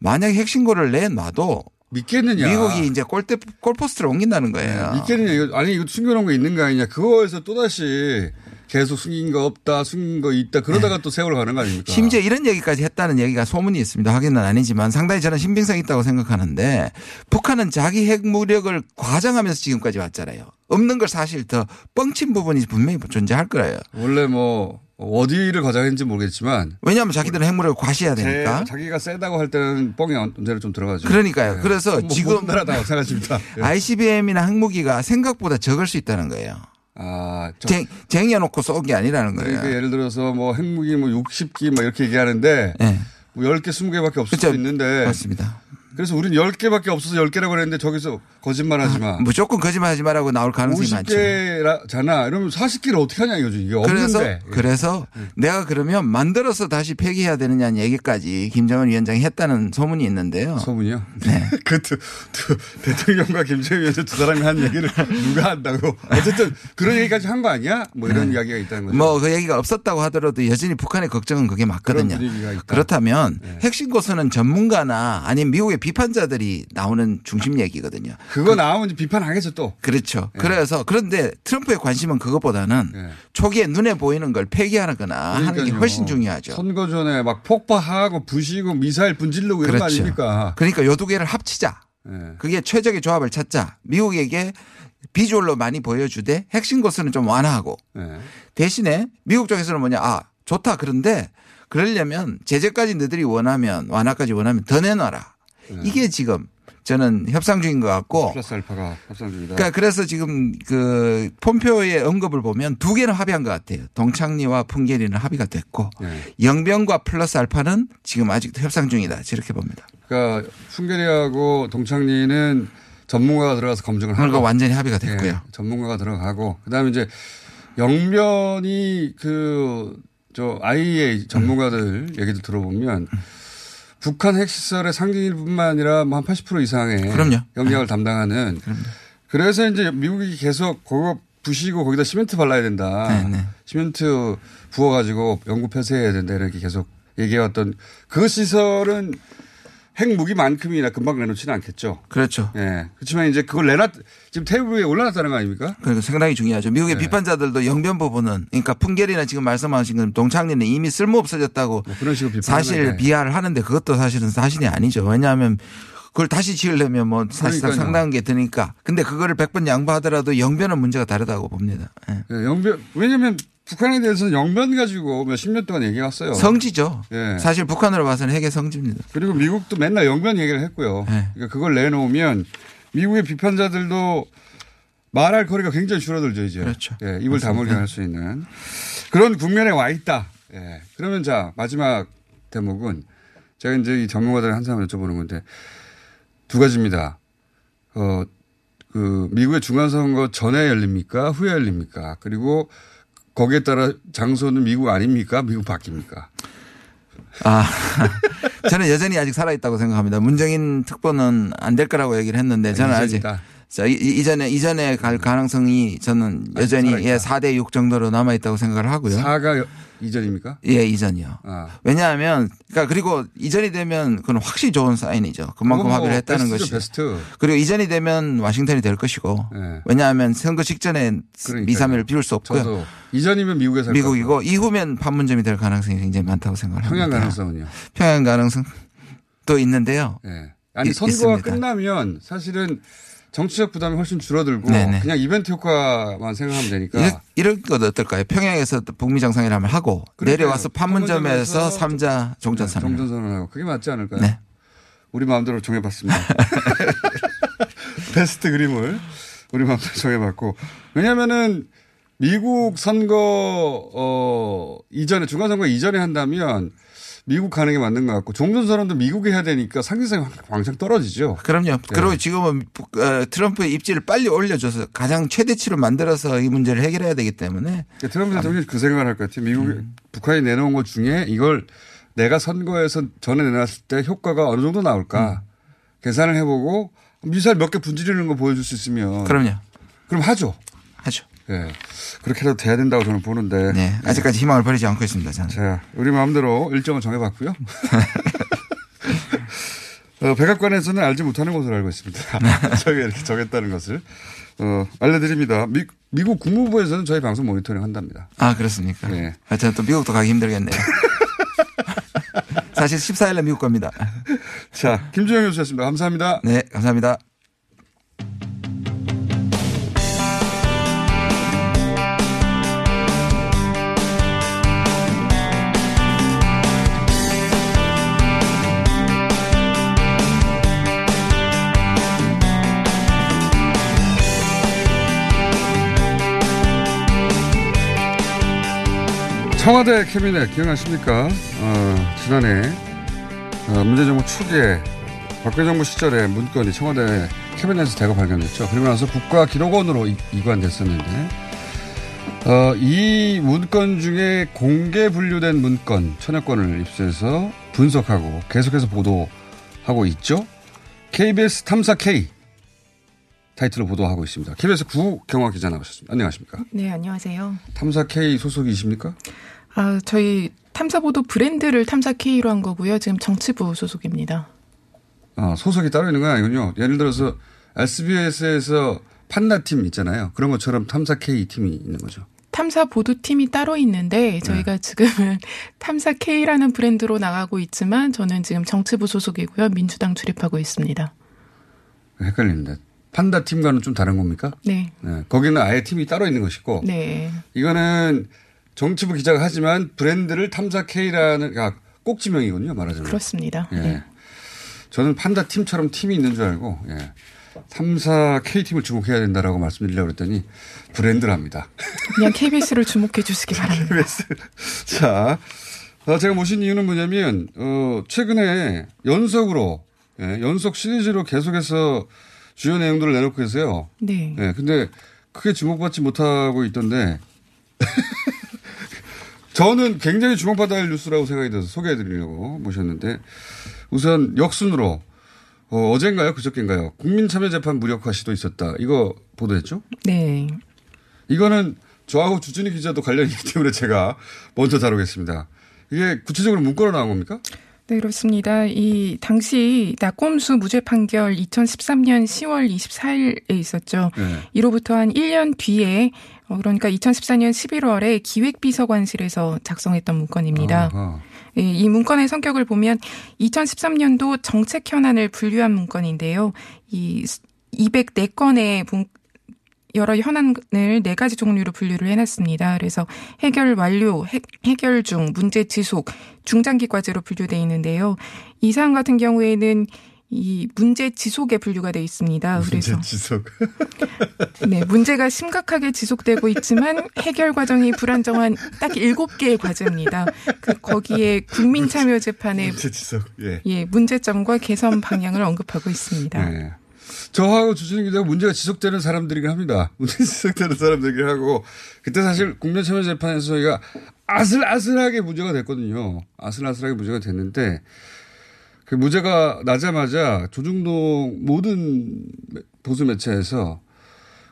Speaker 10: 만약에 핵신고를 내놔도
Speaker 4: 믿겠느냐.
Speaker 10: 미국이 이제 골대 골포스트를 옮긴다는 거예요.
Speaker 4: 믿겠느냐. 이거, 아니, 이거 숨겨놓은 거 있는 거 아니냐. 그거에서 또다시 계속 숨긴 거 없다, 숨긴 거 있다. 그러다가 또 세월 가는 거 아닙니까?
Speaker 10: 네. 심지어 이런 얘기까지 했다는 얘기가 소문이 있습니다. 확인은 아니지만 상당히 저는 신빙성이 있다고 생각하는데 북한은 자기 핵 무력을 과장하면서 지금까지 왔잖아요. 없는 걸 사실 더 뻥친 부분이 분명히 존재할 거예요.
Speaker 4: 원래 뭐 어디를 과장했는지 모르겠지만
Speaker 10: 왜냐하면 자기들은 핵무력을 과시해야
Speaker 4: 제-
Speaker 10: 되니까.
Speaker 4: 자기가 세다고 할 때는 뻥이 언제나 좀 들어가죠.
Speaker 10: 그러니까요.
Speaker 4: 네.
Speaker 10: 그래서
Speaker 4: 뭐
Speaker 10: 지금
Speaker 4: 모든 나라 다 마찬가지입니다. 예.
Speaker 10: ICBM이나 핵무기가 생각보다 적을 수 있다는 거예요.
Speaker 4: 아, 저-
Speaker 10: 쟁, 쟁여놓고 쏜게 아니라는 거예요.
Speaker 4: 그러니까 예를 들어서 뭐 핵무기 뭐 60기 막 이렇게 얘기하는데
Speaker 10: 네.
Speaker 4: 뭐 10개, 20개밖에 없을
Speaker 10: 그렇죠.
Speaker 4: 수 있는데
Speaker 10: 맞습니다.
Speaker 4: 그래서 우리는 10개밖에 없어서 10개라고 그랬는데 저기서 거짓말 하지 마.
Speaker 10: 무조건 거짓말 하지 말라고 나올 가능성이 많죠.
Speaker 4: 50개잖아. 이러면 40개를 어떻게 하냐 이거죠. 이게
Speaker 10: 그래서
Speaker 4: 없는데. 예.
Speaker 10: 그래서 내가 그러면 만들어서 다시 폐기해야 되느냐는 얘기까지 김정은 위원장이 했다는 소문이 있는데요.
Speaker 4: 소문이요?
Speaker 10: 네.
Speaker 4: 그 두, 두, 대통령과 김정일 위원장 두 사람이 한 얘기를 누가 한다고. 어쨌든 그런 얘기까지 한 거 아니야? 뭐 이런 이야기가 있다는 거죠.
Speaker 10: 뭐 그 얘기가 없었다고 하더라도 여전히 북한의 걱정은 그게 맞거든요.
Speaker 4: 그런 분위기가 있다.
Speaker 10: 그렇다면
Speaker 4: 네.
Speaker 10: 핵심 고서는 전문가나 아니면 미국의 비 판자들이 나오는 중심 얘기거든요.
Speaker 4: 그거 나오면 이제 비판하겠죠 또.
Speaker 10: 그렇죠.
Speaker 4: 네.
Speaker 10: 그래서 그런데 트럼프의 관심은 그것보다는
Speaker 4: 네.
Speaker 10: 초기에 눈에 보이는 걸 폐기하거나 하는 게
Speaker 4: 그러니까요.
Speaker 10: 훨씬 중요하죠.
Speaker 4: 선거 전에 막 폭파하고 부시고 미사일 분질르고 이런 거
Speaker 10: 그렇죠.
Speaker 4: 아닙니까?
Speaker 10: 그러니까 요 두 개를 합치자.
Speaker 4: 네.
Speaker 10: 그게 최적의 조합을 찾자. 미국에게 비주얼로 많이 보여주되 핵심 고서는 좀 완화하고
Speaker 4: 네.
Speaker 10: 대신에 미국 쪽에서는 뭐냐 아 좋다 그런데 그러려면 제재까지 너희들이 원하면 완화까지 원하면 더 내놔라. 이게 지금 저는 협상 중인 것 같고
Speaker 4: 플러스 알파가 협상 중이다.
Speaker 10: 그러니까 그래서 지금 그 폼표의 언급을 보면 두 개는 합의한 것 같아요. 동창리와 풍계리는 합의가 됐고
Speaker 4: 네.
Speaker 10: 영병과 플러스 알파는 지금 아직도 협상 중이다. 저렇게 봅니다.
Speaker 4: 그러니까 풍계리하고 동창리는 전문가가 들어가서 검증을 하고
Speaker 10: 그거 완전히 합의가 됐고요.
Speaker 4: 예, 전문가가 들어가고 그다음에 이제 영변이 그저 IEA 전문가들 얘기도 들어보면 북한 핵시설의 상징일 뿐만 아니라 뭐 한 80% 이상의
Speaker 10: 그럼요.
Speaker 4: 영향을 담당하는 그래서 이제 미국이 계속 그거 부시고 거기다 시멘트 발라야 된다.
Speaker 10: 네, 네.
Speaker 4: 시멘트 부어가지고 영구 폐쇄해야 된다 이렇게 계속 얘기해왔던 그 시설은 핵무기만큼이나 금방 내놓지는 않겠죠.
Speaker 10: 그렇죠.
Speaker 4: 예. 그렇지만 이제 그걸 내놨, 지금 테이블 위에 올라놨다는 거 아닙니까?
Speaker 10: 그러니까 상당히 중요하죠. 미국의
Speaker 4: 네.
Speaker 10: 비판자들도 영변 부분은 그러니까 풍계리나 지금 말씀하신 건 동창리는 이미 쓸모 없어졌다고
Speaker 4: 뭐 그런 식으로.
Speaker 10: 사실 비하를 하는데 그것도 사실은 사실이 아니죠. 왜냐하면 그걸 다시 지으려면 뭐 사실상
Speaker 4: 그러니까요.
Speaker 10: 상당한 게 드니까. 근데 그거를 100번 양보하더라도 영변은 문제가 다르다고 봅니다. 예.
Speaker 4: 예, 영변, 왜냐면 북한에 대해서는 영변 가지고 몇십 년 동안 얘기해왔어요.
Speaker 10: 성지죠.
Speaker 4: 예.
Speaker 10: 사실 북한으로 봐서는 핵의 성지입니다.
Speaker 4: 그리고 미국도 맨날 영변 얘기를 했고요.
Speaker 10: 네.
Speaker 4: 그러니까 그걸 내놓으면 미국의 비판자들도 말할 거리가 굉장히 줄어들죠, 이제.
Speaker 10: 그렇죠.
Speaker 4: 예, 입을 다물게 할 수 있는 그런 국면에 와 있다. 예. 그러면 자, 마지막 대목은 제가 이제 이 전문가들 한 사람 여쭤보는 건데 두 가지입니다. 어, 그 미국의 중간선거 전에 열립니까? 후에 열립니까? 그리고 거기에 따라 장소는 미국 아닙니까? 미국 바뀝니까?
Speaker 10: 아, 저는 여전히 아직 살아있다고 생각합니다. 문정인 특보는 안 될 거라고 얘기를 했는데 저는 아직
Speaker 4: 예정이다.
Speaker 10: 자, 이- 이전에 이전에 갈 가능성이 저는 여전히 예, 4대 6 정도로 남아 있다고 생각을 하고요.
Speaker 4: 4가 이전입니까?
Speaker 10: 예, 이전이요.
Speaker 4: 아.
Speaker 10: 왜냐하면 그러니까 그리고 이전이 되면 그건 확실히 좋은 사인이죠. 그만큼
Speaker 4: 뭐
Speaker 10: 합의를 했다는 것이.
Speaker 4: 베스트.
Speaker 10: 그리고 이전이 되면 와싱턴이 될 것이고.
Speaker 4: 네.
Speaker 10: 왜냐하면 선거 직전에
Speaker 4: 그러니까요.
Speaker 10: 미사일을 비울 수 없고요.
Speaker 4: 저도 이전이면 미국에서 할
Speaker 10: 미국이고 이후면 판문점이 될 가능성이 굉장히 많다고 생각합니다.
Speaker 4: 평양 가능성은요?
Speaker 10: 평양 가능성도 있는데요.
Speaker 4: 예. 아니
Speaker 10: 이-
Speaker 4: 선거가
Speaker 10: 있습니다.
Speaker 4: 끝나면 사실은 정치적 부담이 훨씬 줄어들고
Speaker 10: 네네.
Speaker 4: 그냥 이벤트 효과만 생각하면 되니까
Speaker 10: 이런, 이런 것 어떨까요? 평양에서 북미 정상회담을 하고
Speaker 4: 그러니까요.
Speaker 10: 내려와서 판문점에서 삼자 종전선언.
Speaker 4: 정전선언 하고 그게 맞지 않을까요?
Speaker 10: 네.
Speaker 4: 우리 마음대로 정해봤습니다. 베스트 그림을 우리 마음대로 정해봤고 왜냐하면은 미국 선거 어 이전에 중간 선거 이전에 한다면 미국 가는 게 맞는 것 같고 종전 선언도 미국에 해야 되니까 상대성이 왕- 왕창 떨어지죠.
Speaker 10: 그럼요.
Speaker 4: 네.
Speaker 10: 그리고 지금은 북- 어, 트럼프의 입지를 빨리 올려줘서 가장 최대치로 만들어서 이 문제를 해결해야 되기 때문에
Speaker 4: 그러니까 트럼프 대통령이 그 생각을 할 것 같아요. 미국
Speaker 10: 음.
Speaker 4: 북한이 내놓은 것 중에 이걸 내가 선거에서 전에 내놨을 때 효과가 어느 정도 나올까 계산을 해보고 미사일 몇 개 분지르는 거 보여줄 수 있으면
Speaker 10: 그럼요.
Speaker 4: 그럼 하죠. 예. 그렇게 해도 돼야 된다고 저는 보는데.
Speaker 10: 네. 아직까지 희망을 버리지 않고 있습니다. 저는.
Speaker 4: 자, 우리 마음대로 일정을 정해봤고요. 어, 백악관에서는 알지 못하는 것으로 알고 있습니다. 저희가 이렇게 정했다는 것을. 어, 알려드립니다. 미, 미국 국무부에서는 저희 방송 모니터링 한답니다.
Speaker 10: 아, 그렇습니까?
Speaker 4: 네.
Speaker 10: 하여튼 또 미국도 가기 힘들겠네요. 사실 14일날 미국 갑니다.
Speaker 4: 자, 김주영 교수였습니다. 감사합니다.
Speaker 10: 네, 감사합니다.
Speaker 4: 청와대 캐비넷 기억나십니까? 어, 지난해 어, 문재정부 초기에 박근혜 정부 시절에 문건이 청와대 캐비넷에서 대거 발견됐죠. 그리고 나서 국가기록원으로 이- 이관됐었는데 어, 이 문건 중에 공개 분류된 문건 천여 건을 입수해서 분석하고 계속해서 보도하고 있죠. KBS 탐사 K 타이틀로 보도하고 있습니다. KBS 구경화 기자 나오셨습니다. 안녕하십니까?
Speaker 11: 네, 안녕하세요.
Speaker 4: 탐사 K 소속이십니까?
Speaker 11: 아, 저희 탐사보도 브랜드를 탐사 K로 한 거고요. 지금 정치부 소속입니다.
Speaker 4: 아, 소속이 따로 있는 건 아니군요. 예를 들어서 SBS에서 판다팀 있잖아요. 그런 것처럼 탐사 K 팀이 있는 거죠.
Speaker 11: 탐사 보도 팀이 따로 있는데
Speaker 4: 네.
Speaker 11: 저희가 지금은 탐사 K라는 브랜드로 나가고 있지만 저는 지금 정치부 소속이고요. 민주당 출입하고 있습니다.
Speaker 4: 헷갈리는데. 판다 팀과는 좀 다른 겁니까?
Speaker 11: 네.
Speaker 4: 네. 거기는 아예 팀이 따로 있는 것이고.
Speaker 11: 네.
Speaker 4: 이거는 정치부 기자가 하지만 브랜드를 탐사 K라는, 아, 꼭지명이군요. 말하자면.
Speaker 11: 그렇습니다.
Speaker 4: 예.
Speaker 11: 네.
Speaker 4: 저는 판다 팀처럼 팀이 있는 줄 알고, 예. 탐사 K팀을 주목해야 된다라고 말씀드리려고 그랬더니 브랜드랍니다.
Speaker 11: 그냥 KBS를 주목해 주시기 바랍니다.
Speaker 4: 자, 어, 제가 모신 이유는 뭐냐면, 어, 최근에 연속으로, 예, 연속 시리즈로 계속해서 주요 내용들을 내놓고 계세요.
Speaker 11: 네.
Speaker 4: 예, 근데 크게 주목받지 못하고 있던데, 저는 굉장히 주목받아야 할 뉴스라고 생각이 들어서 소개해드리려고 모셨는데, 우선 역순으로, 어, 어젠가요? 그저께인가요? 국민참여재판 무력화 시도 있었다. 이거 보도했죠?
Speaker 11: 네.
Speaker 4: 이거는 저하고 주진희 기자도 관련이 있기 때문에 제가 먼저 다루겠습니다. 이게 구체적으로 문건으로 나온 겁니까?
Speaker 11: 네, 그렇습니다. 이 당시 낙검수 무죄 판결 2013년 10월 24일에 있었죠.
Speaker 4: 네.
Speaker 11: 이로부터 한 1년 뒤에 어, 그러니까 2014년 11월에 기획비서관실에서 작성했던 문건입니다.
Speaker 4: 아하.
Speaker 11: 예, 이 문건의 성격을 보면 2013년도 정책 현안을 분류한 문건인데요. 이 204건의 문, 여러 현안을 네 가지 종류로 분류를 해놨습니다. 그래서 해결 완료, 해, 해결 중, 문제 지속, 중장기 과제로 분류돼 있는데요. 이 사안 같은 경우에는 이 문제 지속에 분류가 돼 있습니다. 그래서
Speaker 4: 문제 지속.
Speaker 11: 네, 문제가 심각하게 지속되고 있지만 해결 과정이 불안정한 딱 일곱 개의 과제입니다. 그 거기에 국민 참여 재판의
Speaker 4: 문제 지속. 예.
Speaker 11: 예, 문제점과 개선 방향을 언급하고 있습니다.
Speaker 4: 네. 저하고 주진희 기자가 문제가 지속되는 사람들이긴 합니다. 문제 지속되는 사람들이긴 하고 그때 사실 국민 참여 재판에서 저희가 아슬아슬하게 문제가 됐거든요. 아슬아슬하게 문제가 됐는데 그 무죄가 나자마자 조중동 모든 보수 매체에서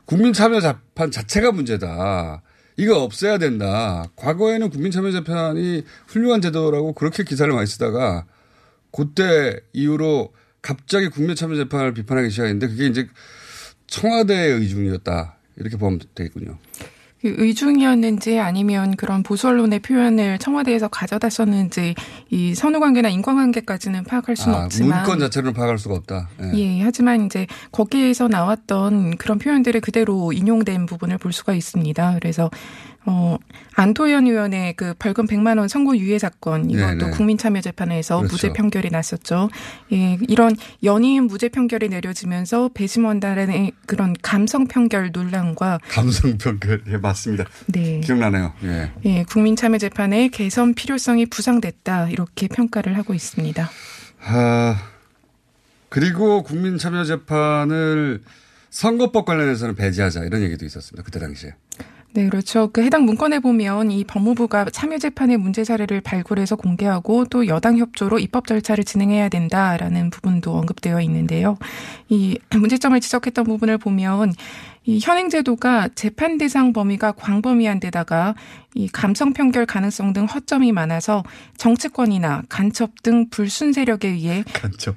Speaker 4: 국민 참여 재판 자체가 문제다. 이거 없애야 된다. 과거에는 국민 참여 재판이 훌륭한 제도라고 그렇게 기사를 많이 쓰다가 그때 이후로 갑자기 국민 참여 재판을 비판하기 시작했는데 그게 이제 청와대의 의중이었다. 이렇게 보면 되겠군요.
Speaker 11: 그 의중이었는지 아니면 그런 보수 언론의 표현을 청와대에서 가져다 썼는지 이 선후 관계나 인권 관계까지는 파악할 수는
Speaker 4: 아,
Speaker 11: 없지만
Speaker 4: 문건 자체를 파악할 수가 없다. 예.
Speaker 11: 예, 하지만 이제 거기에서 나왔던 그런 표현들이 그대로 인용된 부분을 볼 수가 있습니다. 그래서 어 안토현 의원의 그 벌금 100만 원 선고 유예 사건 이것도
Speaker 12: 네네.
Speaker 11: 국민참여재판에서
Speaker 12: 그렇죠.
Speaker 11: 무죄 판결이 났었죠. 예, 이런 연이은 무죄 판결이 내려지면서 배심원단의 그런 감성 판결 논란과
Speaker 4: 감성 평가 예, 맞습니다.
Speaker 11: 네.
Speaker 4: 기억나네요. 예.
Speaker 11: 예, 국민참여재판의 개선 필요성이 부상됐다 이렇게 평가를 하고 있습니다.
Speaker 4: 아, 그리고 국민참여재판을 선거법 관련해서는 배제하자 이런 얘기도 있었습니다. 그때 당시에.
Speaker 11: 네, 그렇죠. 그 해당 문건에 보면 이 법무부가 참여 재판의 문제 사례를 발굴해서 공개하고 또 여당 협조로 입법 절차를 진행해야 된다라는 부분도 언급되어 있는데요. 이 문제점을 지적했던 부분을 보면 이 현행 제도가 재판 대상 범위가 광범위한 데다가 이 감성 편결 가능성 등 허점이 많아서 정치권이나 간첩 등 불순 세력에 의해
Speaker 4: 간첩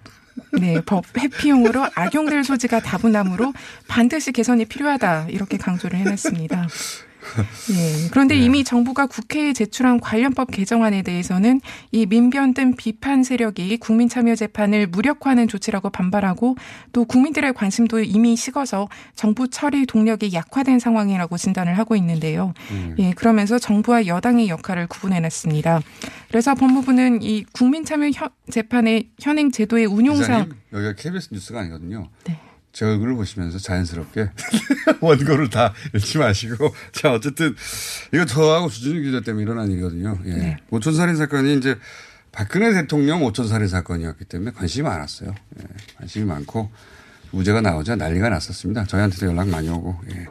Speaker 11: 네, 법 회피용으로 악용될 소지가 다분하므로 반드시 개선이 필요하다 이렇게 강조를 해놨습니다. 예. 그런데 이미 정부가 국회에 제출한 관련법 개정안에 대해서는 이 민변 등 비판 세력이 국민 참여 재판을 무력화하는 조치라고 반발하고 또 국민들의 관심도 이미 식어서 정부 처리 동력이 약화된 상황이라고 진단을 하고 있는데요. 예, 그러면서 정부와 여당의 역할을 구분해 놨습니다. 그래서 법무부는 이 국민 참여 현- 재판의 현행 제도의 운용상
Speaker 4: 기자님, 여기가 KBS 뉴스가 아니거든요.
Speaker 11: 네.
Speaker 4: 제 얼굴을 보시면서 자연스럽게 원고를 다 읽지 마시고 자 어쨌든 이거 저하고 주진우 기자 때문에 일어난 일이거든요. 예.
Speaker 11: 네.
Speaker 4: 오촌 살인 사건이 이제 박근혜 대통령 오촌 살인 사건이었기 때문에 관심이 많았어요. 예. 관심이 많고 무죄가 나오자 난리가 났었습니다. 저희한테도 연락 많이 오고. 예.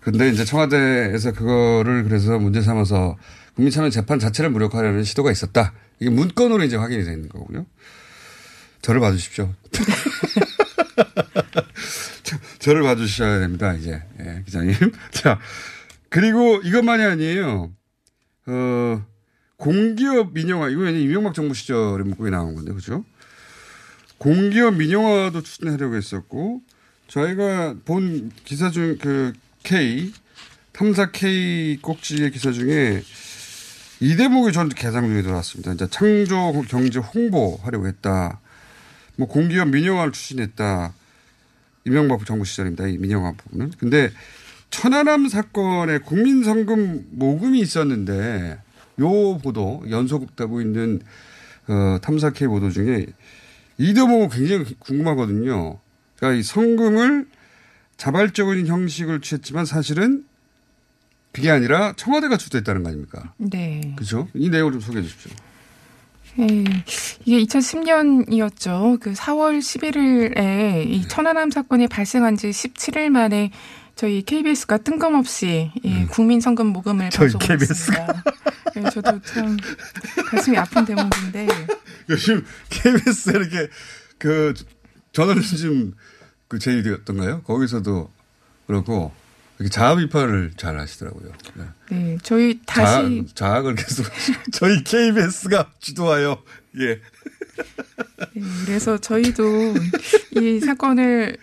Speaker 4: 근데 이제 청와대에서 그거를 그래서 문제 삼아서 국민참여 재판 자체를 무력화하려는 시도가 있었다. 이게 문건으로 이제 확인이 되는 거고요. 저를 봐주십시오. 저- 저를 봐주셔야 됩니다, 이제. 예, 기자님. 자, 그리고 이것만이 아니에요. 어, 공기업 민영화, 이거 이명박 정부 시절에 문구에 나온 건데, 그죠? 공기업 민영화도 추진하려고 했었고, 저희가 본 기사 중, 그, K, 탐사 K 꼭지의 기사 중에 이 대목이 저는 개상 중에 들어왔습니다. 이제 창조 경제 홍보하려고 했다. 뭐 공기업 민영화를 추진했다. 이명박 정부 시절입니다. 이 민영화 부분은. 근데 천안함 사건에 국민성금 모금이 있었는데 요 보도 연속 되고 있는 어, 탐사 K 보도 중에 이 대목은 굉장히 궁금하거든요. 그러니까 이 성금을 자발적인 형식을 취했지만 사실은 그게 아니라 청와대가 주도했다는 거 아닙니까?
Speaker 11: 네.
Speaker 4: 그죠? 이 내용을 좀 소개해 주십시오.
Speaker 11: 예, 이게 2010년이었죠. 그 4월 11일에 이 천안함 사건이 발생한 지 17일 만에 저희 KBS가 뜬금없이 예, 국민 성금 모금을
Speaker 4: 음. 저희
Speaker 11: 했습니다. 예, 저도 참 가슴이 아픈 대목인데
Speaker 4: 요즘 KBS 이렇게 그 저널리즘 그 제일이었던가요? 거기서도 그렇고 자아 비판을 잘 하시더라고요. 네.
Speaker 11: 네, 저희 다시
Speaker 4: 자아, 자학 을 계속 저희 KBS가 주도하여 예.
Speaker 11: 네, 그래서 저희도 이 사건을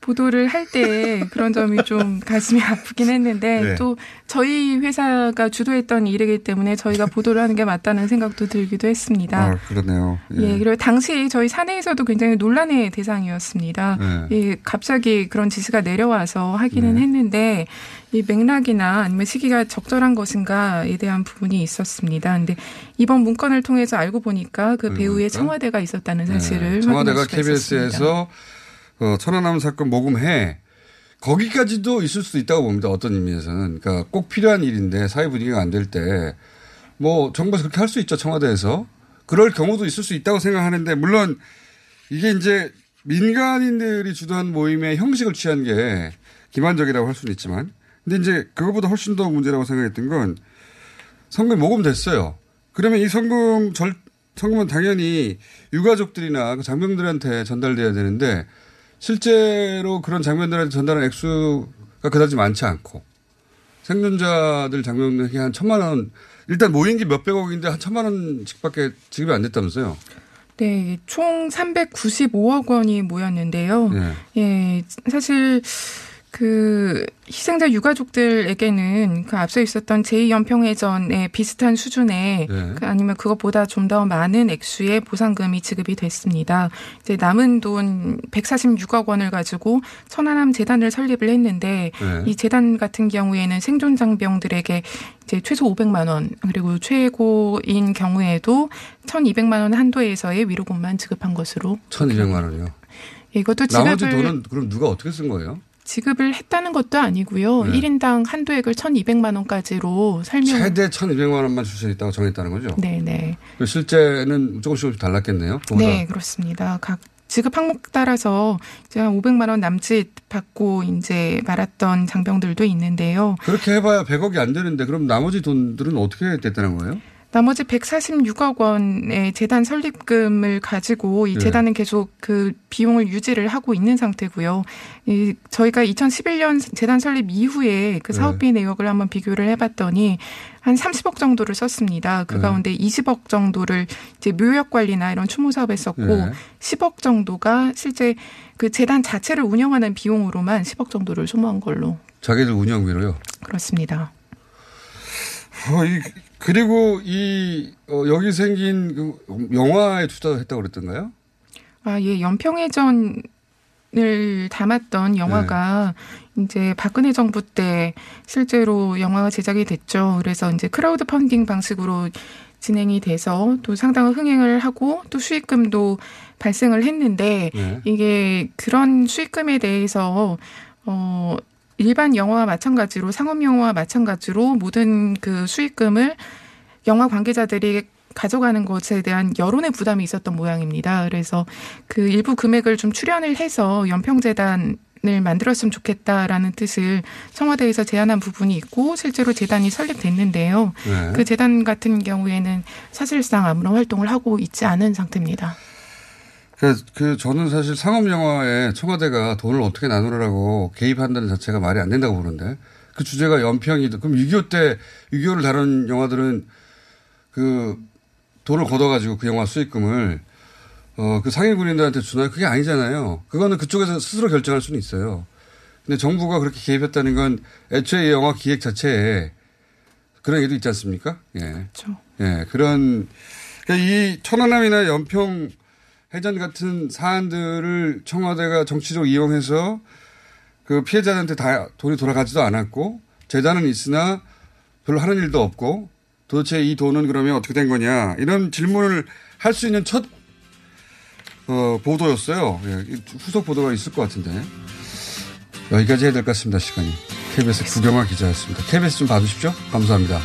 Speaker 11: 보도를 할 때 그런 점이 좀 가슴이 아프긴 했는데
Speaker 4: 네.
Speaker 11: 또 저희 회사가 주도했던 일이기 때문에 저희가 보도를 하는 게 맞다는 생각도 들기도 했습니다.
Speaker 4: 아, 그러네요.
Speaker 11: 예, 그리고 당시 저희 사내에서도 굉장히 논란의 대상이었습니다.
Speaker 4: 네.
Speaker 11: 예, 갑자기 그런 지시가 내려와서 하기는 했는데 이 맥락이나 아니면 시기가 적절한 것인가에 대한 부분이 있었습니다. 근데 이번 문건을 통해서 알고 보니까 그 배후에
Speaker 4: 그러니까?
Speaker 11: 청와대가 있었다는 사실을
Speaker 4: 네. 청와대가
Speaker 11: 수가 있었습니다.
Speaker 4: 어, 천안함 사건 모금해 거기까지도 있을 수도 있다고 봅니다. 어떤 의미에서는. 그러니까 꼭 필요한 일인데 사회 분위기가 안 될 때 뭐 정부에서 그렇게 할 수 있죠. 청와대에서. 그럴 경우도 있을 수 있다고 생각하는데 물론 이게 이제 민간인들이 주도한 모임의 형식을 취한 게 기만적이라고 할 수는 있지만 근데 이제 그것보다 훨씬 더 문제라고 생각했던 건 성금 모금됐어요. 그러면 이 성금 절, 성금은 당연히 유가족들이나 그 장병들한테 전달돼야 되는데 실제로 그런 장면들한테 전달한 액수가 그다지 많지 않고 생존자들 장면에게 한 천만 원 일단 모인 게 몇백억인데 한 천만 원씩밖에 지급이 안 됐다면서요?
Speaker 11: 네, 총 395억 원이 모였는데요.
Speaker 4: 네.
Speaker 11: 예, 사실 그 희생자 유가족들에게는 그 앞서 있었던 제2연평해전의 비슷한 수준의
Speaker 12: 네.
Speaker 11: 그 아니면 그것보다 좀 더 많은 액수의 보상금이 지급이 됐습니다. 이제 남은 돈 146억 원을 가지고 천안함 재단을 설립을 했는데
Speaker 12: 네.
Speaker 11: 이 재단 같은 경우에는 생존 장병들에게 이제 최소 500만 원 그리고 최고인 경우에도 1,200만 원 한도에서의 위로금만 지급한 것으로
Speaker 4: 1,200만 원이요.
Speaker 11: 예, 이것도
Speaker 4: 나머지
Speaker 11: 지급을
Speaker 4: 돈은 그럼 누가 어떻게 쓴 거예요?
Speaker 11: 지급을 했다는 것도 아니고요.
Speaker 4: 네.
Speaker 11: 1인당 한도액을 1,200만 원까지로 설명.
Speaker 4: 최대 1,200만 원만 줄 수 있다고 정했다는 거죠?
Speaker 11: 네, 네.
Speaker 4: 그 실제는 조금씩 조금씩 달랐겠네요. 그거보다.
Speaker 11: 네, 그렇습니다. 각 지급 항목 따라서 이제 한 500만 원 남짓 받고 이제 말았던 장병들도 있는데요.
Speaker 4: 그렇게 해봐야 100억이 안 되는데 그럼 나머지 돈들은 어떻게 됐다는 거예요?
Speaker 11: 나머지 146억 원의 재단 설립금을 가지고 이
Speaker 4: 네.
Speaker 11: 재단은 계속 그 비용을 유지를 하고 있는 상태고요. 이 저희가 2011년 재단 설립 이후에 그
Speaker 12: 네.
Speaker 11: 사업비 내역을 한번 비교를 해봤더니 한 30억 정도를 썼습니다. 그
Speaker 12: 네.
Speaker 11: 가운데 20억 정도를 이제 묘역 관리나 이런 추모 사업에 썼고
Speaker 12: 네.
Speaker 11: 10억 정도가 실제 그 재단 자체를 운영하는 비용으로만 10억 정도를 소모한 걸로
Speaker 4: 자기들 운영비로요?
Speaker 11: 그렇습니다.
Speaker 4: 어, 이, 그리고 이, 어, 여기 생긴 그 영화에 투자했다고 그랬던가요?
Speaker 11: 아, 예, 연평해전 을 담았던 영화가 이제 박근혜 정부 때 실제로 영화가 제작이 됐죠. 그래서 이제 크라우드 펀딩 방식으로 진행이 돼서 또 상당한 흥행을 하고 또 수익금도 발생을 했는데
Speaker 12: 네.
Speaker 11: 이게 그런 수익금에 대해서 어 일반 영화와 마찬가지로 상업 영화와 마찬가지로 모든 그 수익금을 영화 관계자들이 가져가는 것에 대한 여론의 부담이 있었던 모양입니다. 그래서 그 일부 금액을 좀 출연을 해서 연평재단 을 만들었으면 좋겠다라는 뜻을 청와대에서 제안한 부분이 있고 실제로 재단이 설립됐는데요.
Speaker 4: 네.
Speaker 11: 그 재단 같은 경우에는 사실상 아무런 활동을 하고 있지 않은 상태입니다.
Speaker 4: 그, 그, 저는 사실 상업 영화에 청와대가 돈을 어떻게 나누라고 개입한다는 자체가 말이 안 된다고 보는데 그 주제가 연평이다. 그럼 6.25 때 6.25를 다룬 영화들은 그 돈을 걷어가지고 그 영화 수익금을 어, 그 상위 군인들한테 주나요? 그게 아니잖아요. 그거는 그쪽에서 스스로 결정할 수는 있어요. 근데 정부가 그렇게 개입했다는 건 애초에 이 영화 기획 자체에 그런 얘기도 있지 않습니까? 예.
Speaker 11: 그렇죠.
Speaker 4: 예, 그런, 그러니까 이 천안함이나 연평 해전 같은 사안들을 청와대가 정치적으로 이용해서 그 피해자한테 다 돈이 돌아가지도 않았고 재단은 있으나 별로 하는 일도 없고 도대체 이 돈은 그러면 어떻게 된 거냐 이런 질문을 할 수 있는 첫 어, 보도였어요. 예, 후속 보도가 있을 것 같은데 여기까지 해야 될 것 같습니다. 시간이 KBS 구경화 기자였습니다. KBS 좀 봐주십시오. 감사합니다.